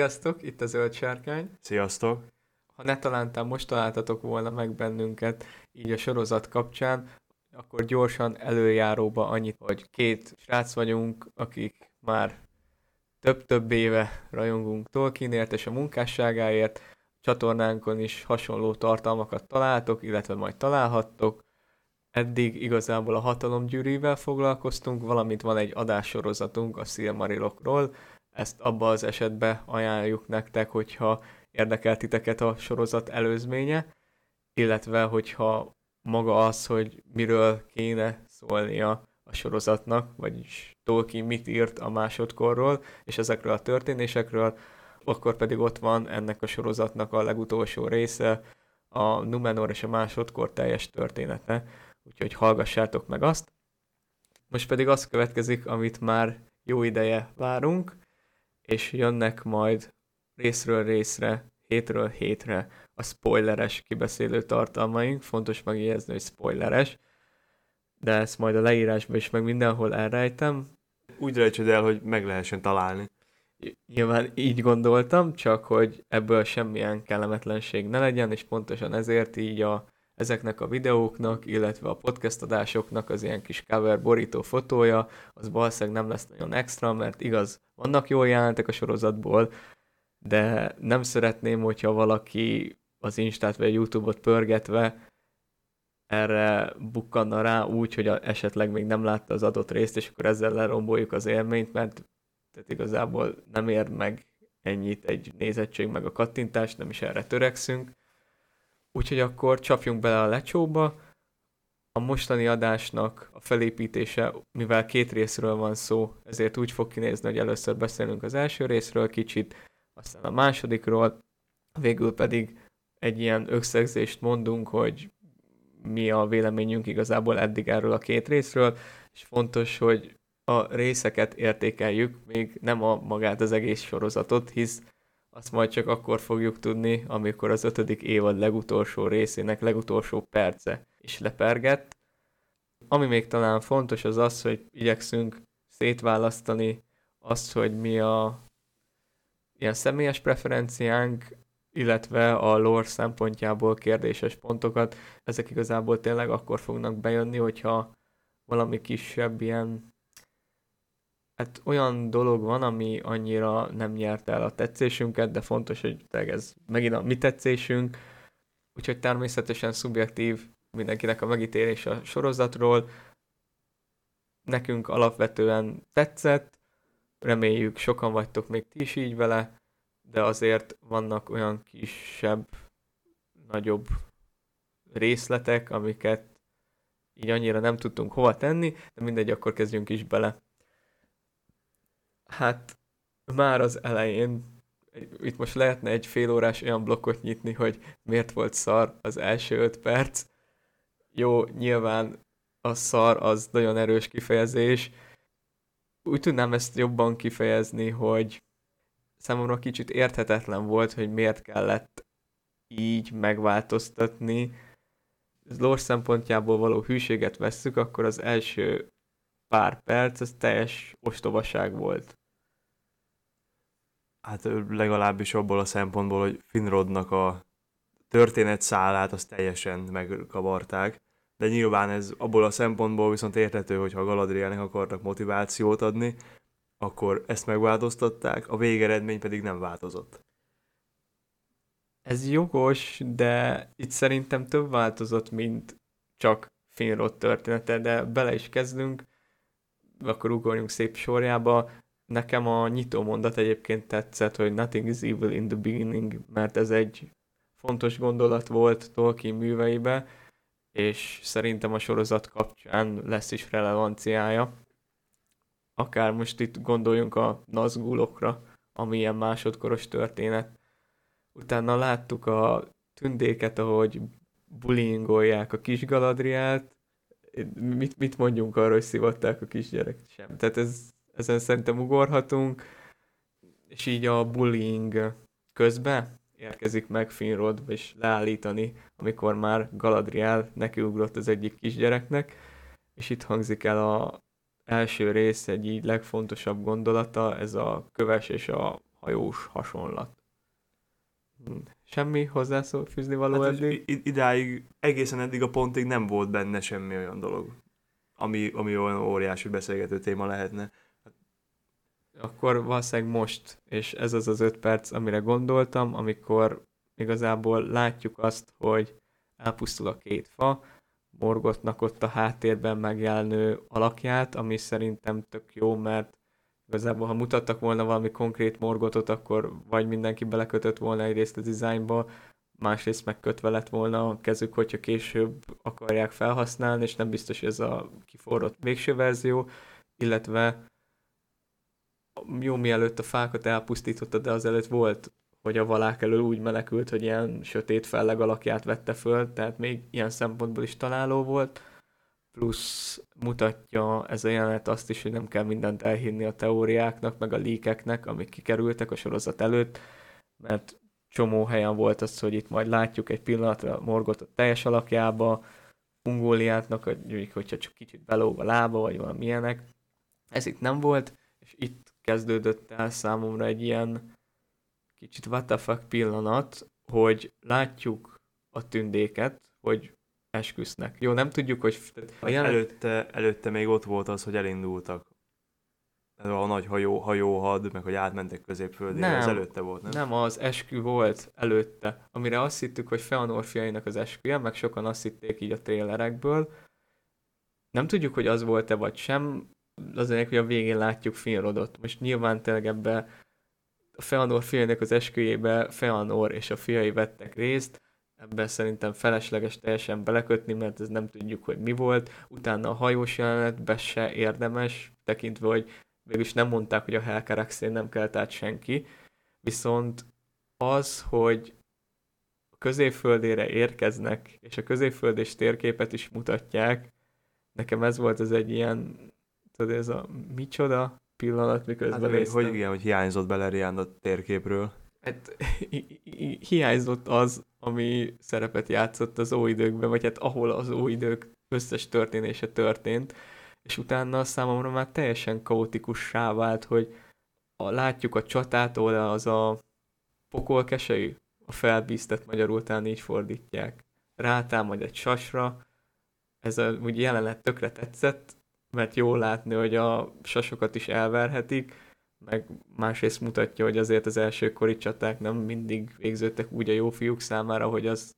Sziasztok, itt a Zöld Sárkány. Sziasztok! Ha ne talántán most találtatok volna meg bennünket így a sorozat kapcsán, akkor gyorsan előjáróba annyit, hogy két srác vagyunk, akik már több-több éve rajongunk Tolkienért és a munkásságáért. Csatornánkon is hasonló tartalmakat találtok, illetve majd találhattok. Eddig igazából a hatalomgyűrűvel foglalkoztunk, valamint van egy adássorozatunk a Silmarilokról. Ezt abba az esetbe ajánljuk nektek, hogyha érdekel titeket a sorozat előzménye, illetve hogyha maga az, hogy miről kéne szólnia a sorozatnak, vagyis Tolkien mit írt a másodkorról, és ezekről a történésekről, akkor pedig ott van ennek a sorozatnak a legutolsó része, a Numenor és a másodkor teljes története, úgyhogy hallgassátok meg azt. Most pedig az következik, amit már jó ideje várunk, és jönnek majd részről részre, hétről hétre a spoileres kibeszélő tartalmaink, fontos megjegyezni, hogy spoileres, de ezt majd a leírásban is meg mindenhol elrejtem. Úgy rejtsed el, hogy meg lehessen találni. Nyilván így gondoltam, csak hogy ebből semmilyen kellemetlenség ne legyen, és pontosan ezért így a, ezeknek a videóknak, illetve a podcast adásoknak az ilyen kis cover borító fotója, az valószínűleg nem lesz nagyon extra, mert igaz, vannak jó jelentek a sorozatból, de nem szeretném, hogyha valaki az Instát vagy a Youtube-ot pörgetve erre bukkanna rá úgy, hogy esetleg még nem látta az adott részt, és akkor ezzel leromboljuk az élményt, mert tehát igazából nem ér meg ennyit egy nézettség meg a kattintás, nem is erre törekszünk. Úgyhogy akkor csapjunk bele a lecsóba. A mostani adásnak a felépítése, mivel két részről van szó, ezért úgy fog kinézni, hogy először beszélünk az első részről kicsit, aztán a másodikról, végül pedig egy ilyen összegzést mondunk, hogy mi a véleményünk igazából eddig erről a két részről, és fontos, hogy a részeket értékeljük, még nem a magát az egész sorozatot, hisz azt majd csak akkor fogjuk tudni, amikor az ötödik évad legutolsó részének legutolsó perce is lepergett. Ami még talán fontos az az, hogy igyekszünk szétválasztani azt, hogy mi a ilyen személyes preferenciánk, illetve a lore szempontjából kérdéses pontokat, ezek igazából tényleg akkor fognak bejönni, hogyha valami kisebb ilyen hát olyan dolog van, ami annyira nem nyerte el a tetszésünket, de fontos, hogy ez megint a mi tetszésünk, úgyhogy természetesen szubjektív mindenkinek a megítélés a sorozatról. Nekünk alapvetően tetszett, reméljük sokan vagytok még ti is így vele, de azért vannak olyan kisebb, nagyobb részletek, amiket így annyira nem tudtunk hova tenni, de mindegy, akkor kezdjünk is bele. Hát már az elején, itt most lehetne egy fél órás olyan blokkot nyitni, hogy miért volt szar az első öt perc. Jó, nyilván a szar az nagyon erős kifejezés. Úgy tudnám ezt jobban kifejezni, hogy számomra kicsit érthetetlen volt, hogy miért kellett így megváltoztatni. Lore szempontjából való hűséget vesszük, akkor az első pár perc, az teljes ostobaság volt. Hát legalábbis abból a szempontból, hogy Finrodnak a történetszálát azt teljesen megkavarták, de nyilván ez abból a szempontból viszont érthető, hogyha Galadrielnek akartak motivációt adni, akkor ezt megváltoztatták, a végeredmény pedig nem változott. Ez jogos, de itt szerintem több változott, mint csak Finrod története, de bele is kezdünk, akkor ugorjunk szép sorjába. Nekem a nyitó mondat egyébként tetszett, hogy nothing is evil in the beginning, mert ez egy fontos gondolat volt Tolkien műveibe, és szerintem a sorozat kapcsán lesz is relevanciája akár most itt gondoljunk a Nazgulokra, ami ilyen másodkoros történet. Utána láttuk a tündéket, ahogy bullyingolják a kis Galadrielt, mit, mit mondjunk arra, hogy szivatták a kisgyerek sem. Tehát ez, ezen szerintem ugorhatunk, és így a bullying közben érkezik meg Finrod, és leállítani, amikor már Galadriel nekiugrott az egyik kisgyereknek, és itt hangzik el a első rész egy így legfontosabb gondolata, ez a köves és a hajós hasonlat. Hm, semmi hozzászól fűzni való Hát, eddig? idáig, egészen eddig a pontig nem volt benne semmi olyan dolog, ami, ami olyan óriási beszélgető téma lehetne. Akkor valószínűleg most, és ez az az öt perc, amire gondoltam, amikor igazából látjuk azt, hogy elpusztul a két fa, Morgotnak ott a háttérben megjelenő alakját, ami szerintem tök jó, mert igazából ha mutattak volna valami konkrét morgotot, akkor vagy mindenki belekötött volna egyrészt a dizájnba, másrészt meg kötve lett volna a kezük, hogyha később akarják felhasználni, és nem biztos, hogy ez a kiforrott végső verzió, illetve jó mielőtt a fákat elpusztította, de azelőtt volt, hogy a valák elől úgy menekült, hogy ilyen sötét felleg alakját vette föl, tehát még ilyen szempontból is találó volt. Plusz mutatja ez a jelenet azt is, hogy nem kell mindent elhinni a teóriáknak, meg a líkeknek, amik kikerültek a sorozat előtt, mert csomó helyen volt az, hogy itt majd látjuk egy pillanatra Morgot a teljes alakjába, Ungóliátnak, hogy- hogyha csak kicsit belóg a lába, vagy valami ilyenek. Ez itt nem volt, és itt kezdődött el számomra egy ilyen kicsit what the fuck pillanat, hogy látjuk a tündéket, hogy esküsznek. Jó, nem tudjuk, hogy a jelenet, Előtte, előtte még ott volt az, hogy elindultak. Ez a nagy hajó, hajóhad, meg hogy átmentek középföldére, Nem. ez előtte volt, nem? nem az eskü volt előtte, amire azt hittük, hogy Feanor fiainak az esküje, meg sokan azt hitték így a trélerekből. Nem tudjuk, hogy az volt-e vagy sem, az ennek, hogy a végén látjuk Finrodot. Most nyilván tényleg ebbe a Feanor fiainak az esküjébe Feanor és a fiai vettek részt, ebben szerintem felesleges teljesen belekötni, mert ez nem tudjuk, hogy mi volt. Utána a hajós jelenetbe se érdemes, tekintve, hogy végülis nem mondták, hogy a Helcaraxén nem kelt át senki, viszont az, hogy a középföldére érkeznek, és a középföldés térképet is mutatják, nekem ez volt az egy ilyen, tudod, ez a micsoda pillanat, miközben Hát, hogy, néztem. hogy igen, hogy hiányzott Beleriand a térképről. Hát, hi- hi- hiányzott az, ami szerepet játszott az óidőkben, vagy hát ahol az óidők összes történése történt, és utána számomra már teljesen kaotikussá vált, hogy a, látjuk a csatát, ahol az a pokolkesejű, a felbíztet magyarul talán így fordítják, rátámad egy sasra, ez a úgy jelenet tökre tetszett, mert jól látni, hogy a sasokat is elverhetik, meg másrészt mutatja, hogy azért az elsőkori csaták nem mindig végződtek úgy a jó fiúk számára, hogy, az,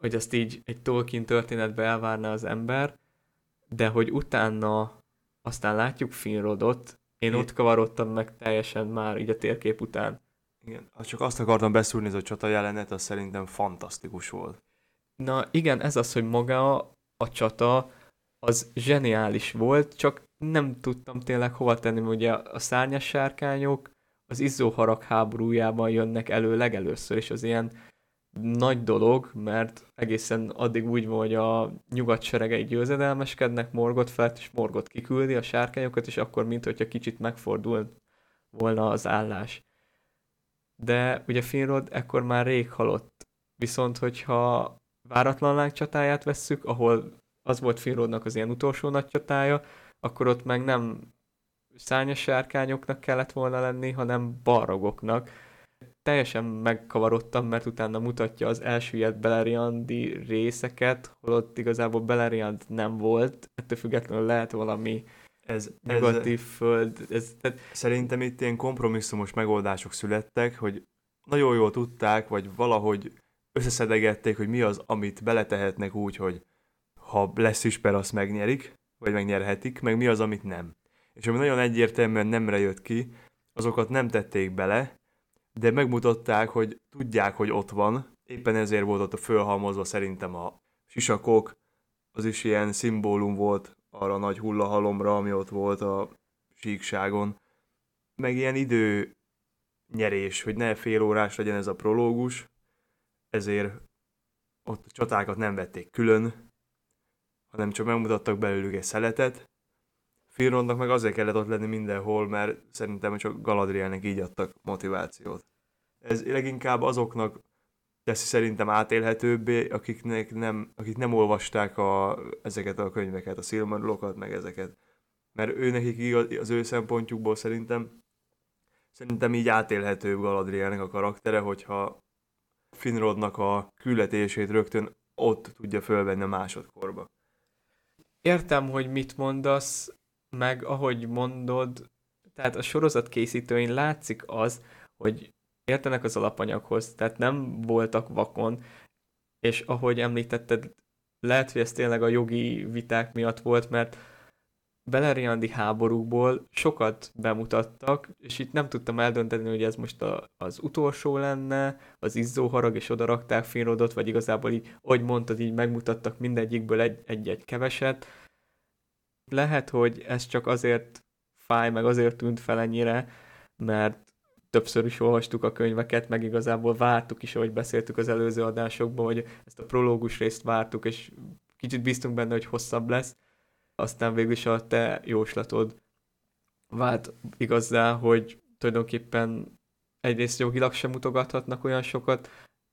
hogy azt így egy Tolkien történetbe elvárna az ember, de hogy utána aztán látjuk Finrodot, én I- ott kavarodtam meg teljesen már így a térkép után. Igen, csak azt akartam beszúrni, ez a csata jelenet, az szerintem fantasztikus volt. Na igen, ez az, hogy maga a csata az zseniális volt, csak nem tudtam tényleg hova tenni, ugye a szárnyas sárkányok az izzóharag háborújában jönnek elő legelőször, és az ilyen nagy dolog, mert egészen addig úgy van, hogy a nyugat seregei győzedelmeskednek, Morgot felett, és Morgot kiküldi a sárkányokat, és akkor mint hogyha kicsit megfordult volna az állás. De ugye Finrod ekkor már rég halott. Viszont, hogyha váratlan láng csatáját vesszük, ahol az volt Finrodnak az ilyen utolsó nagy csatája, akkor ott meg nem szárnyas sárkányoknak kellett volna lenni, hanem barrogoknak. Teljesen megkavarodtam, mert utána mutatja az elsüllyedt Beleriandi részeket, holott igazából Beleriand nem volt, ettől függetlenül lehet valami Ez, ez, nyugati föld. Ez, tehát Szerintem itt ilyen kompromisszumos megoldások születtek, hogy nagyon jól tudták, vagy valahogy összeszedegették, hogy mi az, amit beletehetnek úgy, hogy ha lesz is per, azt megnyerik, vagy megnyerhetik, meg mi az, amit nem. És ami nagyon egyértelműen nemre jött ki, azokat nem tették bele, de megmutatták, hogy tudják, hogy ott van, éppen ezért volt ott a fölhalmozva szerintem a sisakok, az is ilyen szimbólum volt arra a nagy hullahalomra, ami ott volt a síkságon. Meg ilyen idő nyerés, hogy ne fél órás legyen ez a prológus, ezért ott a csatákat nem vették külön, hanem csak megmutattak belőlük egy szeletet. Finrodnak meg azért kellett ott lenni mindenhol, mert szerintem csak Galadrielnek így adtak motivációt. Ez leginkább azoknak teszi szerintem átélhetőbbé, akiknek nem, akik nem olvasták a, ezeket a könyveket, a Silmarillokat, meg ezeket. Mert ő nekik az ő szempontjukból szerintem szerintem így átélhetőbb Galadrielnek a karaktere, hogyha Finrodnak a küldetését rögtön ott tudja fölvenni a másodkorba. Értem, hogy mit mondasz, meg ahogy mondod, tehát a sorozat készítőin látszik az, hogy értenek az alapanyaghoz, tehát nem voltak vakon, és ahogy említetted, lehet, hogy ez tényleg a jogi viták miatt volt, mert Beleriandi háborúkból sokat bemutattak, és itt nem tudtam eldönteni, hogy ez most a, az utolsó lenne, az izzóharag, és oda rakták Finrodot, vagy igazából így, ahogy mondtad, így megmutattak mindegyikből egy-egy keveset. Lehet, hogy ez csak azért fáj, meg azért tűnt fel ennyire, mert többször is olvastuk a könyveket, meg igazából vártuk is, ahogy beszéltük az előző adásokban, hogy ezt a prológus részt vártuk, és kicsit bíztunk benne, hogy hosszabb lesz. Aztán végül is a te jóslatod vált igazá, hogy tulajdonképpen egyrészt jogilag sem mutogathatnak olyan sokat,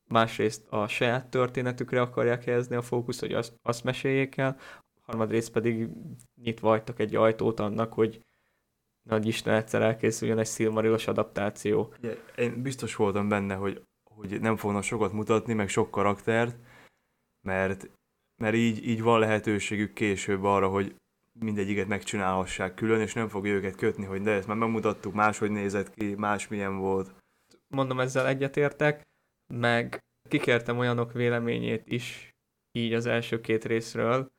másrészt a saját történetükre akarják helyezni a fókusz, hogy azt, azt meséljék el, harmadrészt pedig nyitva hagytak egy ajtót annak, hogy nagy Isten egyszer elkészüljön egy Silmarilos adaptáció. Ja, én biztos voltam benne, hogy, hogy nem fognak sokat mutatni, meg sok karaktert, mert, mert így, így van lehetőségük később arra, hogy mindegyiket megcsinálhassák külön, és nem fog őket kötni, hogy de ezt már megmutattuk, máshogy nézett ki, más milyen volt. Mondom, ezzel egyetértek, meg kikértem olyanok véleményét is így az első két részről,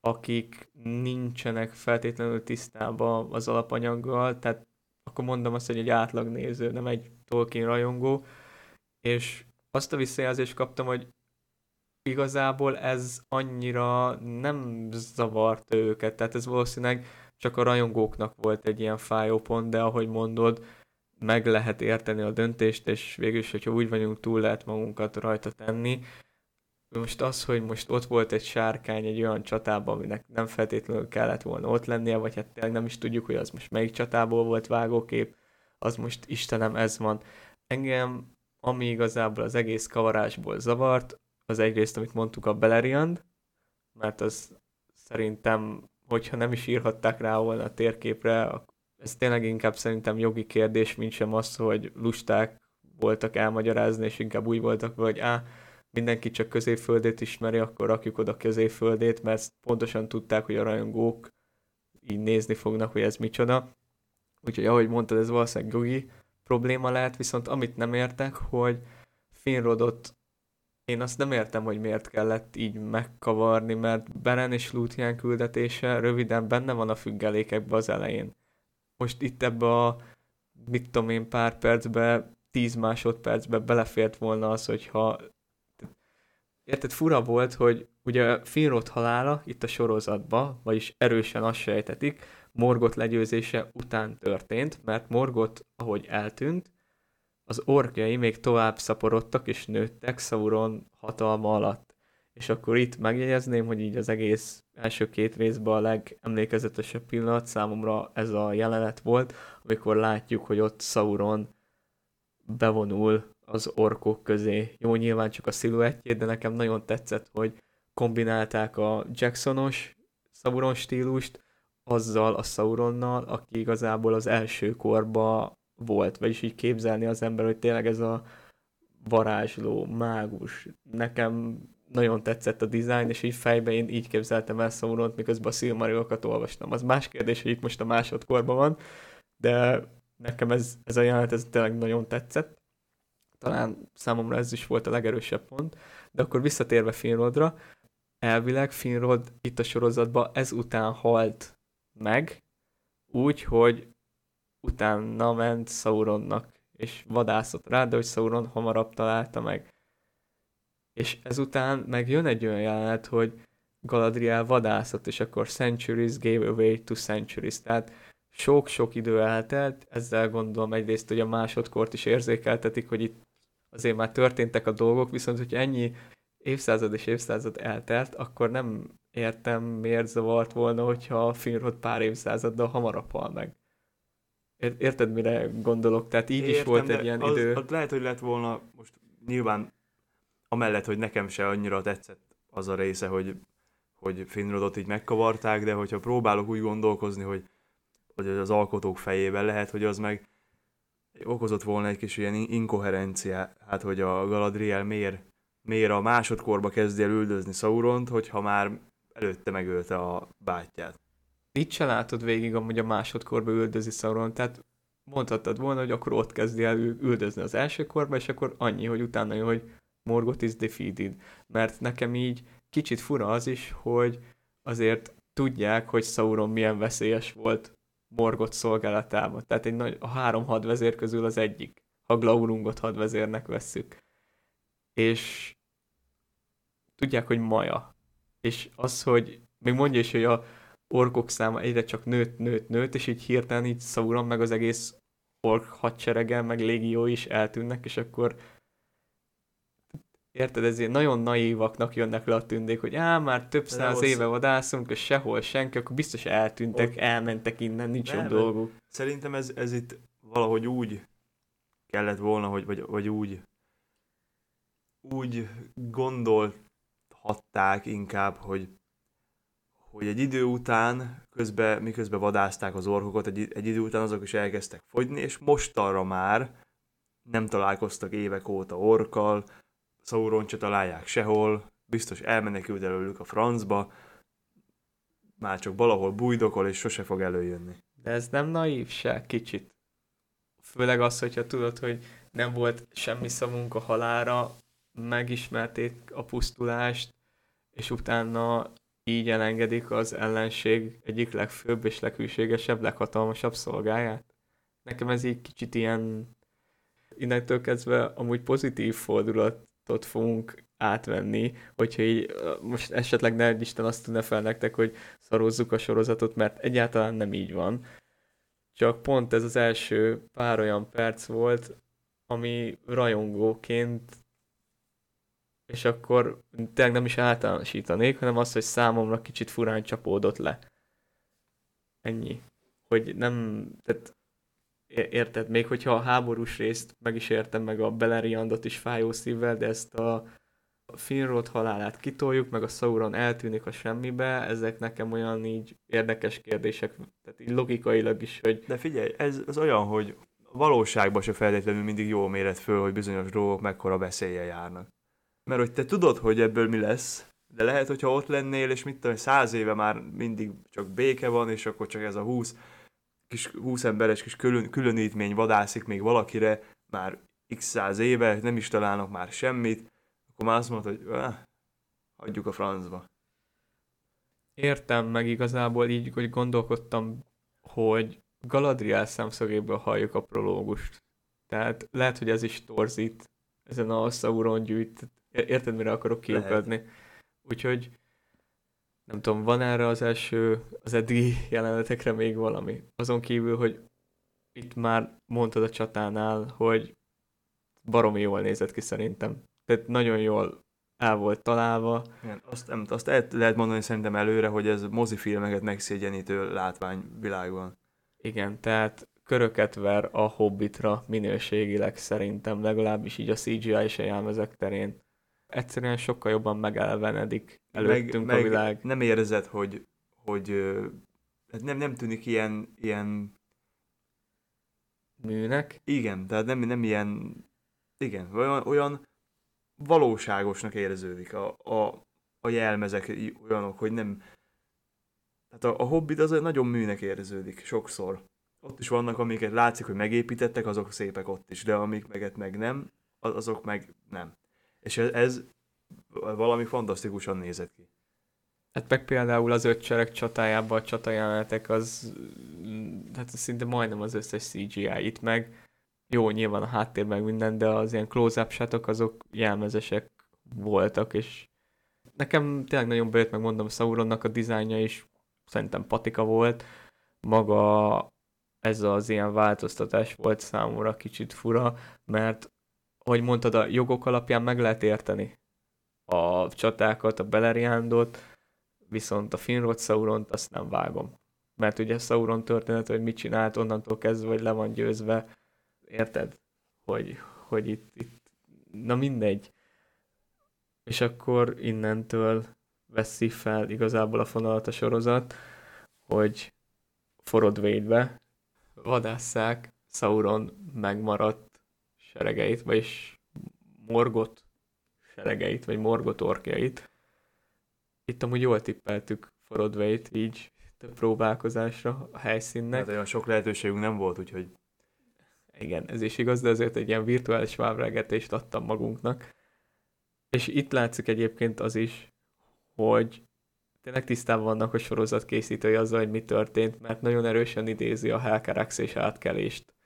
akik nincsenek feltétlenül tisztában az alapanyaggal, tehát akkor mondom azt, hogy egy átlagnéző, nem egy Tolkien rajongó, és azt a visszajelzést kaptam, hogy igazából ez annyira nem zavart őket, tehát ez valószínűleg csak a rajongóknak volt egy ilyen fájó pont, de ahogy mondod, meg lehet érteni a döntést, és végül is, hogyha úgy vagyunk, túl lehet magunkat rajta tenni, most az, hogy most ott volt egy sárkány egy olyan csatában, aminek nem feltétlenül kellett volna ott lennie, vagy hát tényleg nem is tudjuk, hogy az most melyik csatából volt vágókép, az most Istenem ez van. Engem, ami igazából az egész kavarásból zavart, az egyrészt, amit mondtuk, a Beleriand, mert az szerintem, hogyha nem is írhatták rá volna a térképre, ez tényleg inkább szerintem jogi kérdés, mint sem az, hogy lusták voltak elmagyarázni, és inkább úgy voltak, hogy á, mindenki csak középföldét ismeri, akkor rakjuk oda középföldét, mert pontosan tudták, hogy a rajongók így nézni fognak, hogy ez micsoda. Úgyhogy ahogy mondtad, ez valószínűleg jogi probléma lehet, viszont amit nem értek, hogy Finrodot én azt nem értem, hogy miért kellett így megkavarni, mert Beren és Lúthien küldetése röviden benne van a függelékekben az elején. Most itt ebbe a, mit tudom én, pár percbe, tíz másodpercbe belefért volna az, hogyha Érted, fura volt, hogy ugye Finrod halála itt a sorozatban, vagyis erősen azt sejtetik, Morgot legyőzése után történt, mert Morgot, ahogy eltűnt, az orkjai még tovább szaporodtak és nőttek Sauron hatalma alatt. És akkor itt megjegyezném, hogy így az egész első két részben a legemlékezetesebb pillanat számomra ez a jelenet volt, amikor látjuk, hogy ott Sauron bevonul az orkok közé. Jó, nyilván csak a sziluettjét, de nekem nagyon tetszett, hogy kombinálták a Jacksonos Sauron stílust azzal a Sauronnal, aki igazából az első korba volt, vagyis így képzelni az ember, hogy tényleg ez a varázsló, mágus. Nekem nagyon tetszett a dizájn, és így fejben én így képzeltem el Sauront, miközben a Silmariokat olvastam. Az más kérdés, hogy itt most a másodkorban van, de nekem ez, ez a jelenet ez tényleg nagyon tetszett talán számomra ez is volt a legerősebb pont, de akkor visszatérve Finrodra, elvileg Finrod itt a sorozatban ezután halt meg, úgy, hogy utána ment Sauronnak, és vadászott rá, de hogy Sauron hamarabb találta meg. És ezután meg jön egy olyan jelenet, hogy Galadriel vadászott, és akkor centuries gave away to centuries, tehát sok-sok idő eltelt, ezzel gondolom egyrészt, hogy a másodkort is érzékeltetik, hogy itt azért már történtek a dolgok, viszont hogy ennyi évszázad és évszázad eltelt, akkor nem értem, miért zavart volna, hogyha Finrod pár évszázaddal hamarabb hal meg. Érted, mire gondolok? Tehát így Értem, is volt egy ilyen az, idő. Az lehet, hogy lett volna, most nyilván amellett, hogy nekem se annyira tetszett az a része, hogy, hogy Finrodot így megkavarták, de hogyha próbálok úgy gondolkozni, hogy, hogy az alkotók fejében lehet, hogy az meg okozott volna egy kis ilyen inkoherenciát, hát hogy a Galadriel miért, miért a másodkorba kezdi el üldözni Sauront, hogyha már előtte megölte a bátyját. Itt se látod végig amúgy a másodkorba üldözi Sauron, tehát mondhattad volna, hogy akkor ott kezdi el üldözni az első korba, és akkor annyi, hogy utána jön, hogy Morgoth is defeated. Mert nekem így kicsit fura az is, hogy azért tudják, hogy Sauron milyen veszélyes volt Morgoth szolgálatában. Tehát egy nagy, a három hadvezér közül az egyik, ha Glaurungot hadvezérnek vesszük. És tudják, hogy Maja. És az, hogy még mondja is, hogy a orkok száma egyre csak nőtt, nőtt, nőtt, és így hirtelen így Sauron meg az egész ork hadserege, meg légió is eltűnnek, és akkor érted, ezért nagyon naívaknak jönnek le a tündék, hogy á, már több száz éve vadászunk, és sehol senki, akkor biztos eltűntek, ott... elmentek innen, nincs jobb dolguk. Szerintem ez, ez itt valahogy úgy kellett volna, hogy, vagy, vagy úgy úgy gondolhatták inkább, hogy hogy egy idő után, közben, miközben vadázták az orkokat, egy, egy idő után azok is elkezdtek fogyni, és mostanra már nem találkoztak évek óta orkkal, Sauron se találják sehol, biztos elmenekült előlük a francba, már csak valahol bújdokol, és sose fog előjönni. De ez nem naív se, kicsit. Főleg az, hogyha tudod, hogy nem volt semmi szavunk a halára, megismerték a pusztulást, és utána így elengedik az ellenség egyik legfőbb és leghűségesebb, leghatalmasabb szolgáját. Nekem ez így kicsit ilyen innentől kezdve amúgy pozitív fordulatot fogunk átvenni, hogyha így most esetleg ne Isten azt tudna fel nektek, hogy szarozzuk a sorozatot, mert egyáltalán nem így van. Csak pont ez az első pár olyan perc volt, ami rajongóként és akkor tényleg nem is általánosítanék, hanem az, hogy számomra kicsit furán csapódott le. Ennyi. Hogy nem, tehát érted, még hogyha a háborús részt meg is értem, meg a Beleriandot is fájó szívvel, de ezt a Finrod halálát kitoljuk, meg a Sauron eltűnik a semmibe, ezek nekem olyan így érdekes kérdések, tehát így logikailag is, hogy... De figyelj, ez az olyan, hogy valóságban se feltétlenül mindig jó méret föl, hogy bizonyos dolgok mekkora veszélye járnak. Mert hogy te tudod, hogy ebből mi lesz, de lehet, hogyha ott lennél, és mit tudom, száz éve már mindig csak béke van, és akkor csak ez a húsz, kis, húsz emberes kis külön, különítmény vadászik még valakire, már x száz éve, nem is találnak már semmit, akkor már azt mondod, hogy ah, hagyjuk a francba. Értem, meg igazából így, hogy gondolkodtam, hogy Galadriel szemszögéből halljuk a prológust. Tehát lehet, hogy ez is torzít ezen a Sauron gyűjt Érted, mire akarok kiukadni? Úgyhogy nem tudom, van erre az első, az eddigi jelenetekre még valami? Azon kívül, hogy itt már mondtad a csatánál, hogy baromi jól nézett ki szerintem. Tehát nagyon jól el volt találva. Igen, azt, nem, azt el lehet mondani szerintem előre, hogy ez mozifilmeket megszégyenítő látványvilágban. Igen, tehát köröket ver a Hobbitra minőségileg szerintem, legalábbis így a CGI és a jelmezek terén egyszerűen sokkal jobban megelvenedik előttünk meg, a világ. Nem érzed, hogy, hogy hát nem, nem tűnik ilyen, ilyen műnek. Igen, tehát nem, nem ilyen, igen, olyan, olyan valóságosnak érződik a, a, a jelmezek olyanok, hogy nem, tehát a, a Hobbit az nagyon műnek érződik sokszor. Ott is vannak, amiket látszik, hogy megépítettek, azok szépek ott is, de amik meget meg nem, azok meg nem. És ez, ez valami fantasztikusan nézett ki. Hát meg például az öt cserek csatájában a csatajelenetek az, hát szinte majdnem az összes CGI itt meg. Jó, nyilván a háttér meg minden, de az ilyen close-up azok jelmezesek voltak, és nekem tényleg nagyon bejött, meg mondom, Sauronnak a dizájnja is szerintem patika volt. Maga ez az ilyen változtatás volt számomra kicsit fura, mert ahogy mondtad, a jogok alapján meg lehet érteni a csatákat, a Beleriandot, viszont a Finrod Sauront azt nem vágom. Mert ugye Sauron történet, hogy mit csinált, onnantól kezdve, hogy le van győzve, érted? Hogy, hogy itt, itt, na mindegy. És akkor innentől veszi fel igazából a fonalat a sorozat, hogy forod védve vadásszák Sauron megmaradt seregeit, vagyis Morgot seregeit, vagy Morgot orkjait. Itt amúgy jól tippeltük Forodveit így több próbálkozásra a helyszínnek. Hát olyan sok lehetőségünk nem volt, úgyhogy Igen, ez is igaz, de azért egy ilyen virtuális vábregetést adtam magunknak. És itt látszik egyébként az is, hogy tényleg tisztában vannak a sorozat készítői azzal, hogy mi történt, mert nagyon erősen idézi a Helcarax és átkelést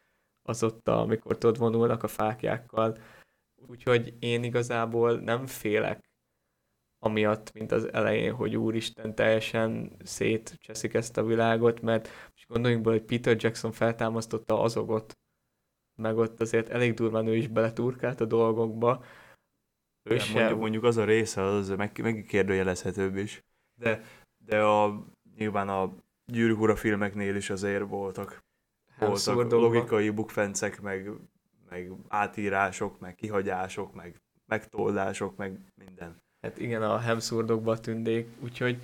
az ott, amikor tudod vonulnak a fákjákkal. Úgyhogy én igazából nem félek amiatt, mint az elején, hogy úristen teljesen szétcseszik ezt a világot, mert most gondoljunk bele, hogy Peter Jackson feltámasztotta azogot, meg ott azért elég durván ő is beleturkált a dolgokba. Ő sem, mondjuk, mondjuk az a része az meg, megkérdőjelezhetőbb is. De, de a, nyilván a Gyűrűk Ura filmeknél is azért voltak, voltak logikai bukfencek, meg, meg átírások, meg kihagyások, meg megtoldások, meg minden. Hát igen, a hemszurdokba tündék, úgyhogy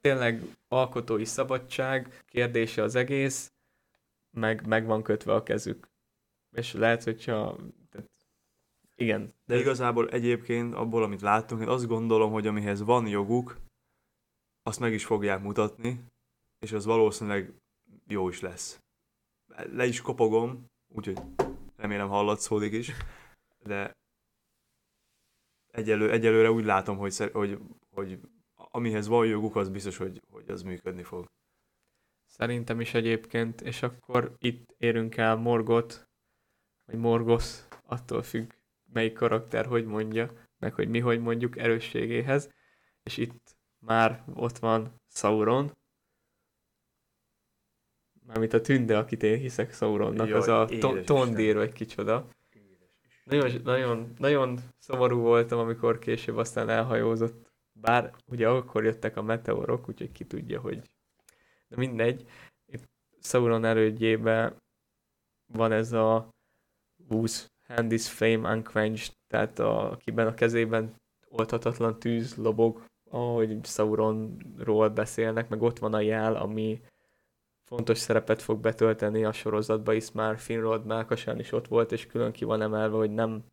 tényleg alkotói szabadság, kérdése az egész, meg, meg van kötve a kezük. És lehet, hogyha... Tehát, igen. De igazából egyébként abból, amit láttunk, én azt gondolom, hogy amihez van joguk, azt meg is fogják mutatni, és az valószínűleg jó is lesz. Le is kopogom, úgyhogy remélem hallatszódik is, de egyelő, egyelőre úgy látom, hogy, hogy, hogy amihez van joguk, az biztos, hogy, hogy az működni fog. Szerintem is egyébként, és akkor itt érünk el Morgot, vagy Morgosz, attól függ, melyik karakter hogy mondja, meg hogy mi hogy mondjuk erősségéhez, és itt már ott van Sauron, mármint a tünde, akit én hiszek Sauronnak, Jaj, az a édes to- Isten. tondír, vagy kicsoda. Nagyon, nagyon, nagyon szomorú voltam, amikor később aztán elhajózott. Bár ugye akkor jöttek a meteorok, úgyhogy ki tudja, hogy... De mindegy. Itt Sauron elődjében van ez a whose hand is flame unquenched, tehát a, akiben a kezében oldhatatlan tűz lobog, ahogy Sauronról beszélnek, meg ott van a jel, ami fontos szerepet fog betölteni a sorozatba, is már Finrod Melkasán is ott volt, és külön ki van emelve, hogy nem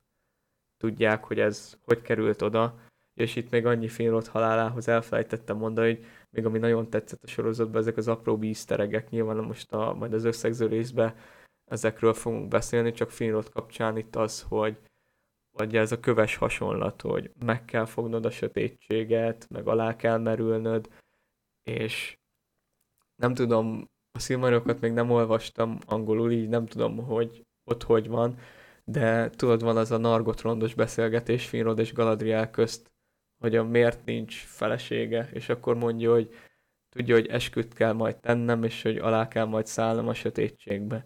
tudják, hogy ez hogy került oda, és itt még annyi Finrod halálához elfelejtettem mondani, hogy még ami nagyon tetszett a sorozatban, ezek az apró bízteregek, nyilván most a, majd az összegző részben ezekről fogunk beszélni, csak Finrod kapcsán itt az, hogy vagy ez a köves hasonlat, hogy meg kell fognod a sötétséget, meg alá kell merülnöd, és nem tudom, a Silmariokat még nem olvastam angolul, így nem tudom, hogy ott hogy van, de tudod, van az a Nargot rondos beszélgetés Finrod és Galadriel közt, hogy a miért nincs felesége, és akkor mondja, hogy tudja, hogy esküt kell majd tennem, és hogy alá kell majd szállnom a sötétségbe.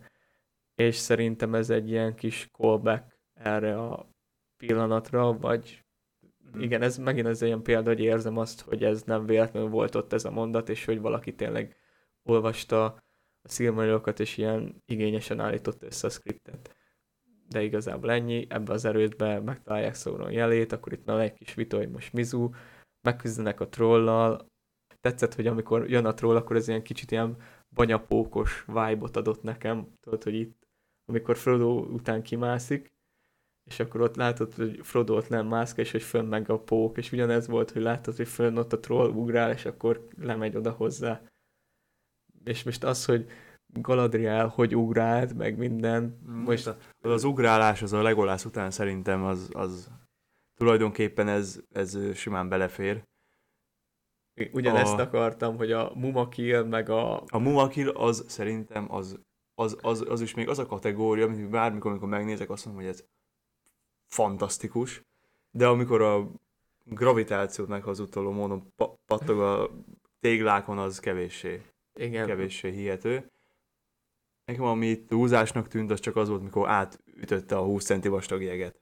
És szerintem ez egy ilyen kis callback erre a pillanatra, vagy igen, ez megint ez egy ilyen példa, hogy érzem azt, hogy ez nem véletlenül volt ott ez a mondat, és hogy valaki tényleg olvasta a Silmariokat, és ilyen igényesen állított össze a skriptet. De igazából ennyi, ebbe az erődbe megtalálják Sauron jelét, akkor itt van egy kis vita, hogy most Mizu, megküzdenek a trollal. Tetszett, hogy amikor jön a troll, akkor ez ilyen kicsit ilyen banyapókos vibe-ot adott nekem, tudod, hogy itt, amikor Frodo után kimászik, és akkor ott látod, hogy Frodo ott nem mászka, és hogy fönn meg a pók, és ugyanez volt, hogy látod, hogy fönn ott a troll ugrál, és akkor lemegy oda hozzá. És most az, hogy Galadriel hogy ugrált, meg minden, most Az, az ugrálás, az a Legolász után szerintem az, az tulajdonképpen ez, ez simán belefér. ugyanezt a- akartam, hogy a Mumakil, meg a... A Mumakil az szerintem az, az, az, az is még az a kategória, amit bármikor, amikor megnézek, azt mondom, hogy ez fantasztikus, de amikor a gravitációt meghazudtoló módon pa- pattog a téglákon, az kevéssé, Igen, kevéssé hihető. Nekem ami túlzásnak tűnt, az csak az volt, mikor átütötte a 20 centi vastag jeget.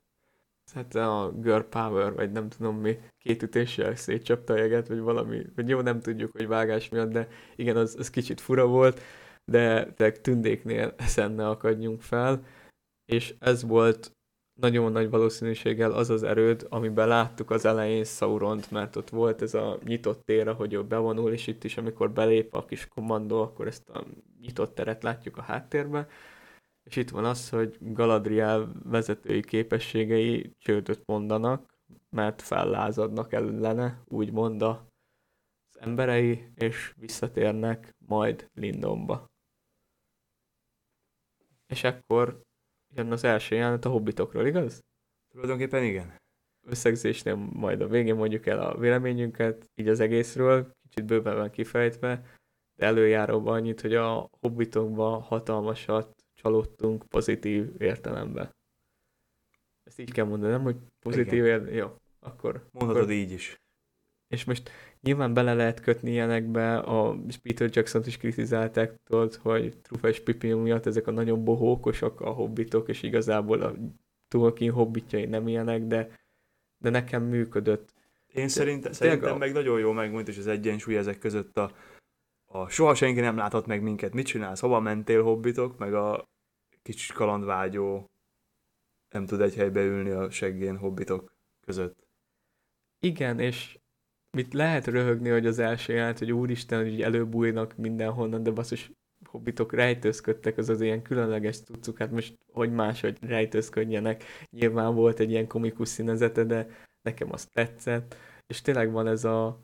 hát a Girl Power, vagy nem tudom mi, két ütéssel szétcsapta a jeget, vagy valami, vagy jó, nem tudjuk, hogy vágás miatt, de igen, az, az kicsit fura volt, de te tündéknél ezen ne akadjunk fel, és ez volt nagyon nagy valószínűséggel az az erőd, amiben láttuk az elején Sauront, mert ott volt ez a nyitott tér, hogy ő bevonul, és itt is, amikor belép a kis kommandó, akkor ezt a nyitott teret látjuk a háttérben, és itt van az, hogy Galadriel vezetői képességei csődöt mondanak, mert fellázadnak ellene, úgymond az emberei, és visszatérnek majd Lindonba. És ekkor jön az első jelenet a hobbitokról, igaz? Tulajdonképpen igen. Összegzésnél majd a végén mondjuk el a véleményünket, így az egészről, kicsit bőven kifejtve, de előjáróban annyit, hogy a hobbitokban hatalmasat csalódtunk pozitív értelemben. Ezt így kell mondani, nem, hogy pozitív értelemben? Jó, akkor... Mondhatod akkor... így is. És most nyilván bele lehet kötni ilyenekbe, a Peter jackson is kritizálták, tudod, hogy Trufa és Pippin miatt ezek a nagyon bohókosak a hobbitok, és igazából a Tolkien hobbitjai nem ilyenek, de, de nekem működött. Én szerint, szerintem a... meg nagyon jó megmondta is az egyensúly ezek között a, a soha senki nem láthat meg minket, mit csinálsz, hova mentél hobbitok, meg a kicsi kalandvágyó nem tud egy helybe ülni a seggén hobbitok között. Igen, és mit lehet röhögni, hogy az első jelent, hogy úristen, hogy előbújnak mindenhonnan, de basszus hobbitok rejtőzködtek, az az ilyen különleges cuccuk, hát most hogy máshogy rejtőzködjenek. Nyilván volt egy ilyen komikus színezete, de nekem az tetszett, és tényleg van ez a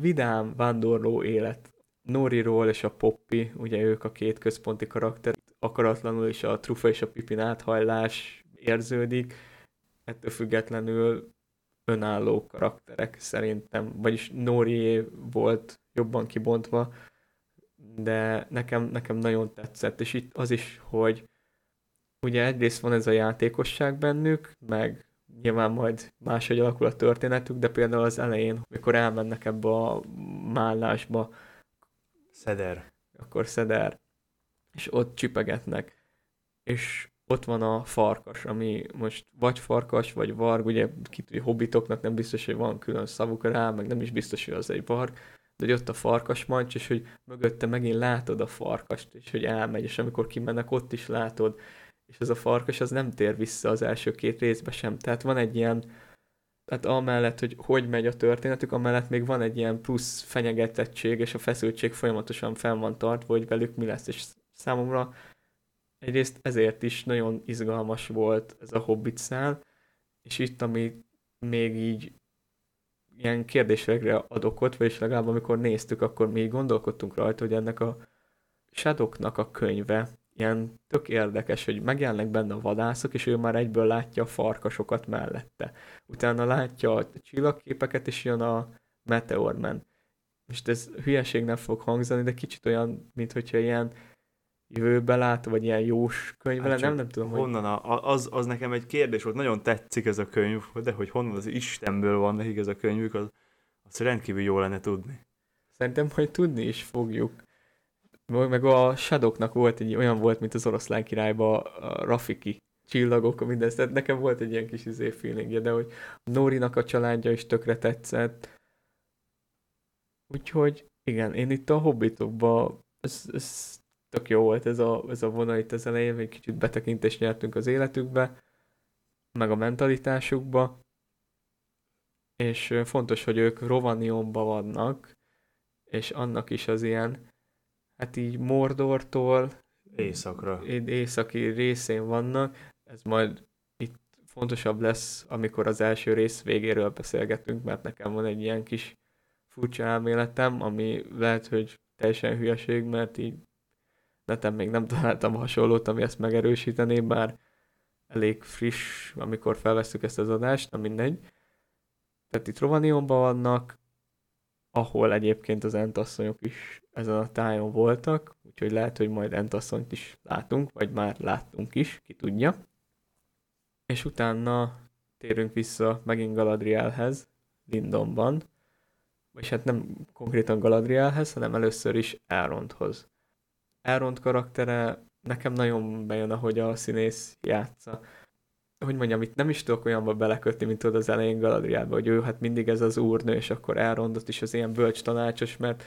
vidám, vándorló élet. Noriról és a Poppy, ugye ők a két központi karakter, akaratlanul is a Trufa és a Pipin áthajlás érződik, ettől függetlenül önálló karakterek szerintem, vagyis Nori volt jobban kibontva, de nekem, nekem nagyon tetszett, és itt az is, hogy ugye egyrészt van ez a játékosság bennük, meg nyilván majd máshogy alakul a történetük, de például az elején, amikor elmennek ebbe a mállásba, Szeder. Akkor Szeder, és ott csipegetnek, és ott van a farkas, ami most vagy farkas, vagy varg, ugye kit, hobbitoknak nem biztos, hogy van külön szavuk rá, meg nem is biztos, hogy az egy varg, de hogy ott a farkas mancs, és hogy mögötte megint látod a farkast, és hogy elmegy, és amikor kimennek, ott is látod, és ez a farkas az nem tér vissza az első két részbe sem. Tehát van egy ilyen, tehát amellett, hogy hogy megy a történetük, amellett még van egy ilyen plusz fenyegetettség, és a feszültség folyamatosan fel van tartva, hogy velük mi lesz, és számomra egyrészt ezért is nagyon izgalmas volt ez a Hobbit szál, és itt, ami még így ilyen kérdésekre ad okot, vagyis legalább amikor néztük, akkor mi gondolkodtunk rajta, hogy ennek a Shadoknak a könyve ilyen tök érdekes, hogy megjelennek benne a vadászok, és ő már egyből látja a farkasokat mellette. Utána látja a csillagképeket, és jön a Meteorman. Most ez hülyeségnek fog hangzani, de kicsit olyan, mint hogyha ilyen jövőbe lát, vagy ilyen jós könyv hát nem, nem tudom, honnan a, az, az nekem egy kérdés volt, nagyon tetszik ez a könyv, de hogy honnan az Istenből van nekik ez a könyvük, az, az rendkívül jó lenne tudni. Szerintem hogy tudni is fogjuk. Meg a Shadowknak volt egy olyan volt, mint az oroszlán királyba a Rafiki csillagok, minden, tehát nekem volt egy ilyen kis izé feelingje, de hogy Nórinak a családja is tökre tetszett. Úgyhogy igen, én itt a hobbitokban ez, ez tök jó volt ez a, ez a vonal itt az elején, egy kicsit betekintést nyertünk az életükbe, meg a mentalitásukba, és fontos, hogy ők Rovaniumba vannak, és annak is az ilyen, hát így Mordortól északra. északi részén vannak, ez majd itt fontosabb lesz, amikor az első rész végéről beszélgetünk, mert nekem van egy ilyen kis furcsa elméletem, ami lehet, hogy teljesen hülyeség, mert így neten még nem találtam hasonlót, ami ezt megerősítené, bár elég friss, amikor felvesztük ezt az adást, nem mindegy. Tehát itt Rovaniumban vannak, ahol egyébként az entasszonyok is ezen a tájon voltak, úgyhogy lehet, hogy majd entasszonyt is látunk, vagy már láttunk is, ki tudja. És utána térünk vissza megint Galadrielhez, Lindonban, vagy hát nem konkrétan Galadrielhez, hanem először is Elrondhoz. Elrond karaktere nekem nagyon bejön, ahogy a színész játsza. Hogy mondjam, itt nem is tudok olyanba belekötni, mint tudod az elején Galadrielbe, hogy ő hát mindig ez az úrnő, és akkor Elrondot is az ilyen bölcs tanácsos, mert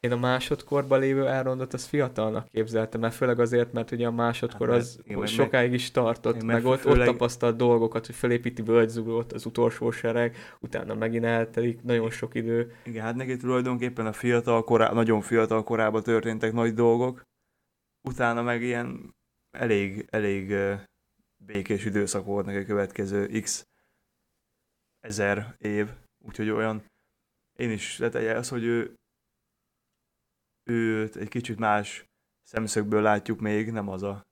én a másodkorban lévő Elrondot az fiatalnak képzeltem, mert főleg azért, mert ugye a másodkor hát, az én sokáig is tartott, én meg, ott, főleg... ott tapasztalt dolgokat, hogy felépíti völgyzuglót, az utolsó sereg, utána megint eltelik, nagyon sok idő. Igen, hát neki tulajdonképpen a fiatal korá, nagyon fiatal korában történtek nagy dolgok, utána meg ilyen elég, elég békés időszak volt neki a következő x ezer év, úgyhogy olyan, én is, tehát az, hogy ő, őt egy kicsit más szemszögből látjuk még, nem az a,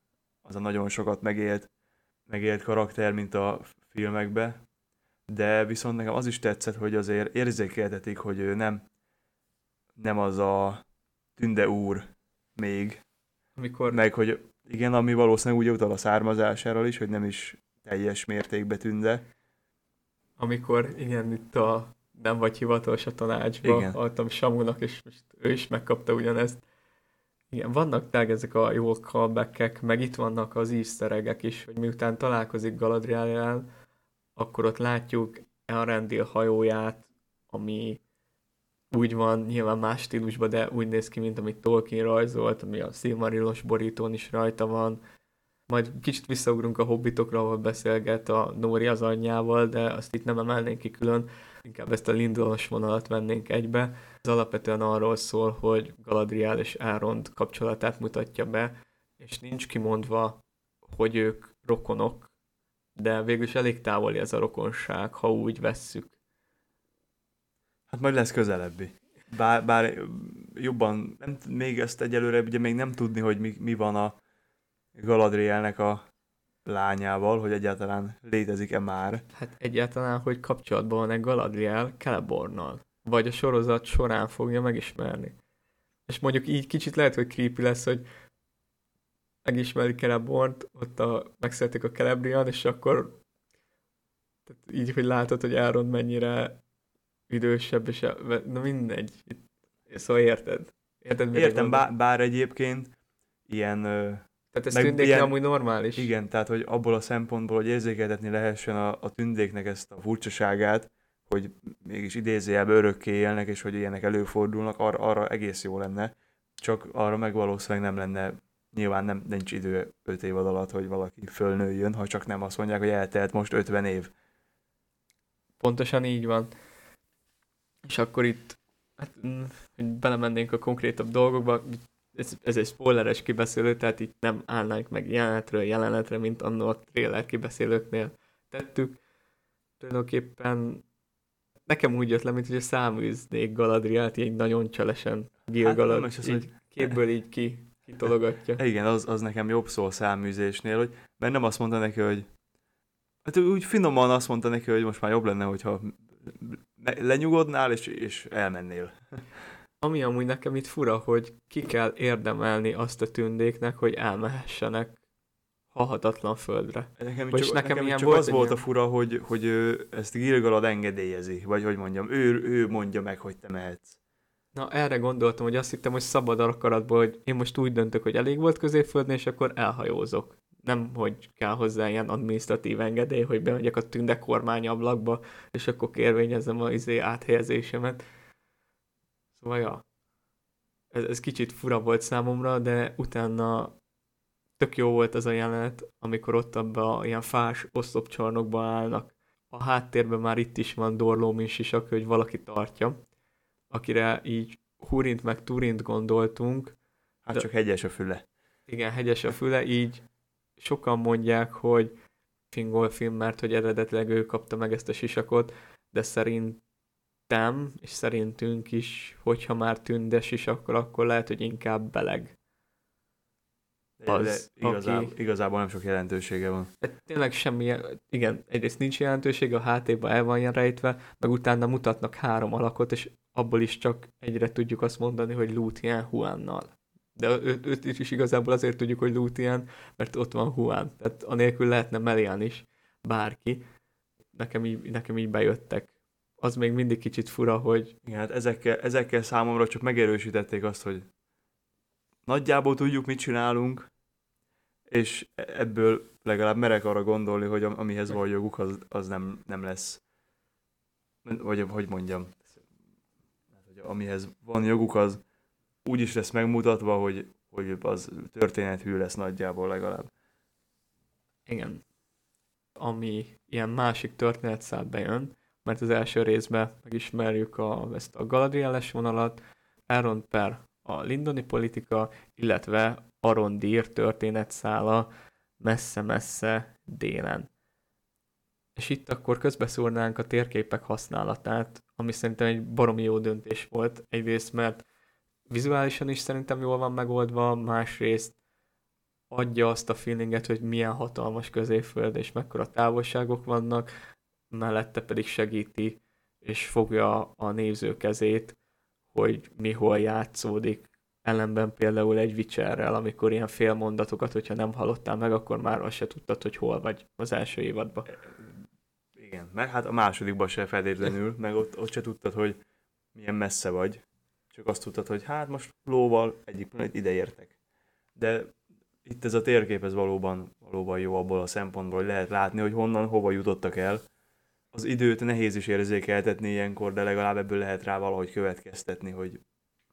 az a nagyon sokat megélt, megélt karakter, mint a filmekbe, de viszont nekem az is tetszett, hogy azért érzékeltetik, hogy ő nem, nem az a tünde úr még, Amikor... meg hogy igen, ami valószínűleg úgy utal a származásáról is, hogy nem is teljes mértékben tünde. Amikor igen, itt a nem vagy hivatalos a tanácsba, igen. adtam Samunak, és most ő is megkapta ugyanezt. Igen, vannak tényleg ezek a jó callback meg itt vannak az easter is, hogy miután találkozik Galadriel akkor ott látjuk Elrendil hajóját, ami úgy van, nyilván más stílusban, de úgy néz ki, mint amit Tolkien rajzolt, ami a Silmarillos borítón is rajta van. Majd kicsit visszaugrunk a hobbitokra, ahol beszélget a Nóri az anyjával, de azt itt nem emelnénk ki külön, inkább ezt a Lindolos vonalat vennénk egybe. Ez alapvetően arról szól, hogy Galadriel és Árond kapcsolatát mutatja be, és nincs kimondva, hogy ők rokonok, de végül is elég távoli ez a rokonság, ha úgy vesszük. Hát majd lesz közelebbi. Bár, bár jobban, nem, még ezt egyelőre ugye még nem tudni, hogy mi, mi van a Galadrielnek a lányával, hogy egyáltalán létezik-e már. Hát egyáltalán, hogy kapcsolatban van-e Galadriel Celebornnal. Vagy a sorozat során fogja megismerni. És mondjuk így kicsit lehet, hogy creepy lesz, hogy megismeri Celebornt, ott a, megszeretik a Celebrian, és akkor tehát így, hogy látod, hogy Áron mennyire idősebb, és na mindegy. Szóval érted? Érted, Értem, bár, bár egyébként ilyen... Tehát ez tündéknél ilyen, amúgy normális. Igen, tehát hogy abból a szempontból, hogy érzékeltetni lehessen a, a tündéknek ezt a furcsaságát, hogy mégis idézőjelben örökké élnek, és hogy ilyenek előfordulnak, arra, arra egész jó lenne. Csak arra meg valószínűleg nem lenne, nyilván nem, nincs idő 5 évad alatt, hogy valaki fölnőjön, ha csak nem azt mondják, hogy eltelt most 50 év. Pontosan így van. És akkor itt, hát, mm, hogy belemennénk a konkrétabb dolgokba, ez, ez egy spoileres kibeszélő, tehát itt nem állnánk meg jelenetről jelenetre, mint annó a trailer kibeszélőknél tettük. Tulajdonképpen nekem úgy jött le, mint hogy a száműznék Galadrielt így nagyon cselesen gilgalad, hát, így hogy... képből így ki, kitologatja. Igen, az, az nekem jobb szó a száműzésnél, hogy, mert nem azt mondta neki, hogy hát úgy finoman azt mondta neki, hogy most már jobb lenne, hogyha lenyugodnál, és, és elmennél. Ami amúgy nekem itt fura, hogy ki kell érdemelni azt a tündéknek, hogy elmehessenek halhatatlan földre. Nekem csak, nekem, nekem ilyen csak volt az volt a fura, hogy, hogy ő ezt Gilgalad engedélyezi, vagy hogy mondjam, ő, ő mondja meg, hogy te mehetsz. Na erre gondoltam, hogy azt hittem, hogy szabad akaratból, hogy én most úgy döntök, hogy elég volt középföldnél, és akkor elhajózok nem hogy kell hozzá ilyen administratív engedély, hogy bemegyek a tünde kormányablakba, és akkor kérvényezem az izé áthelyezésemet. Szóval ja, ez, ez kicsit fura volt számomra, de utána tök jó volt az a jelenet, amikor ott abban a ilyen fás oszlopcsarnokba állnak. A háttérben már itt is van Dorló sisak, hogy valaki tartja, akire így Hurint meg Turint gondoltunk. Hát de... csak hegyes a füle. Igen, hegyes a füle, így sokan mondják, hogy Fingolfin, mert hogy eredetileg ő kapta meg ezt a sisakot, de szerintem, és szerintünk is, hogyha már tünde sisakkal, akkor lehet, hogy inkább beleg. Az, de igazából, aki... igazából nem sok jelentősége van. De tényleg semmi, igen, egyrészt nincs jelentősége, a háttérben el van rejtve, meg utána mutatnak három alakot, és abból is csak egyre tudjuk azt mondani, hogy Lúthien Huánnal de őt, őt is igazából azért tudjuk, hogy Lúthien, mert ott van Huan. Tehát anélkül lehetne Melian is, bárki. Nekem így, nekem így bejöttek. Az még mindig kicsit fura, hogy... Igen, hát ezekkel, ezekkel számomra csak megerősítették azt, hogy nagyjából tudjuk, mit csinálunk, és ebből legalább merek arra gondolni, hogy amihez van joguk, az, az nem, nem lesz. Vagy hogy mondjam, hogy amihez van joguk, az, úgy is lesz megmutatva, hogy, hogy az történethű lesz nagyjából legalább. Igen. Ami ilyen másik történetszál bejön, mert az első részben megismerjük a, ezt a Galadriel vonalat, Aaron per a lindoni politika, illetve Arondir történetszála messze-messze délen. És itt akkor közbeszúrnánk a térképek használatát, ami szerintem egy baromi jó döntés volt. Egyrészt, mert vizuálisan is szerintem jól van megoldva, másrészt adja azt a feelinget, hogy milyen hatalmas középföld és mekkora távolságok vannak, mellette pedig segíti és fogja a néző kezét, hogy mi hol játszódik. Ellenben például egy Witcherrel, amikor ilyen félmondatokat, hogyha nem hallottál meg, akkor már azt se tudtad, hogy hol vagy az első évadban. Igen, meg hát a másodikban se feltétlenül, meg ott, ott se tudtad, hogy milyen messze vagy. Csak azt tudtad, hogy hát most lóval egyik pillanat ide értek. De itt ez a térkép ez valóban, valóban jó abból a szempontból, hogy lehet látni, hogy honnan, hova jutottak el. Az időt nehéz is érzékeltetni ilyenkor, de legalább ebből lehet rá valahogy következtetni, hogy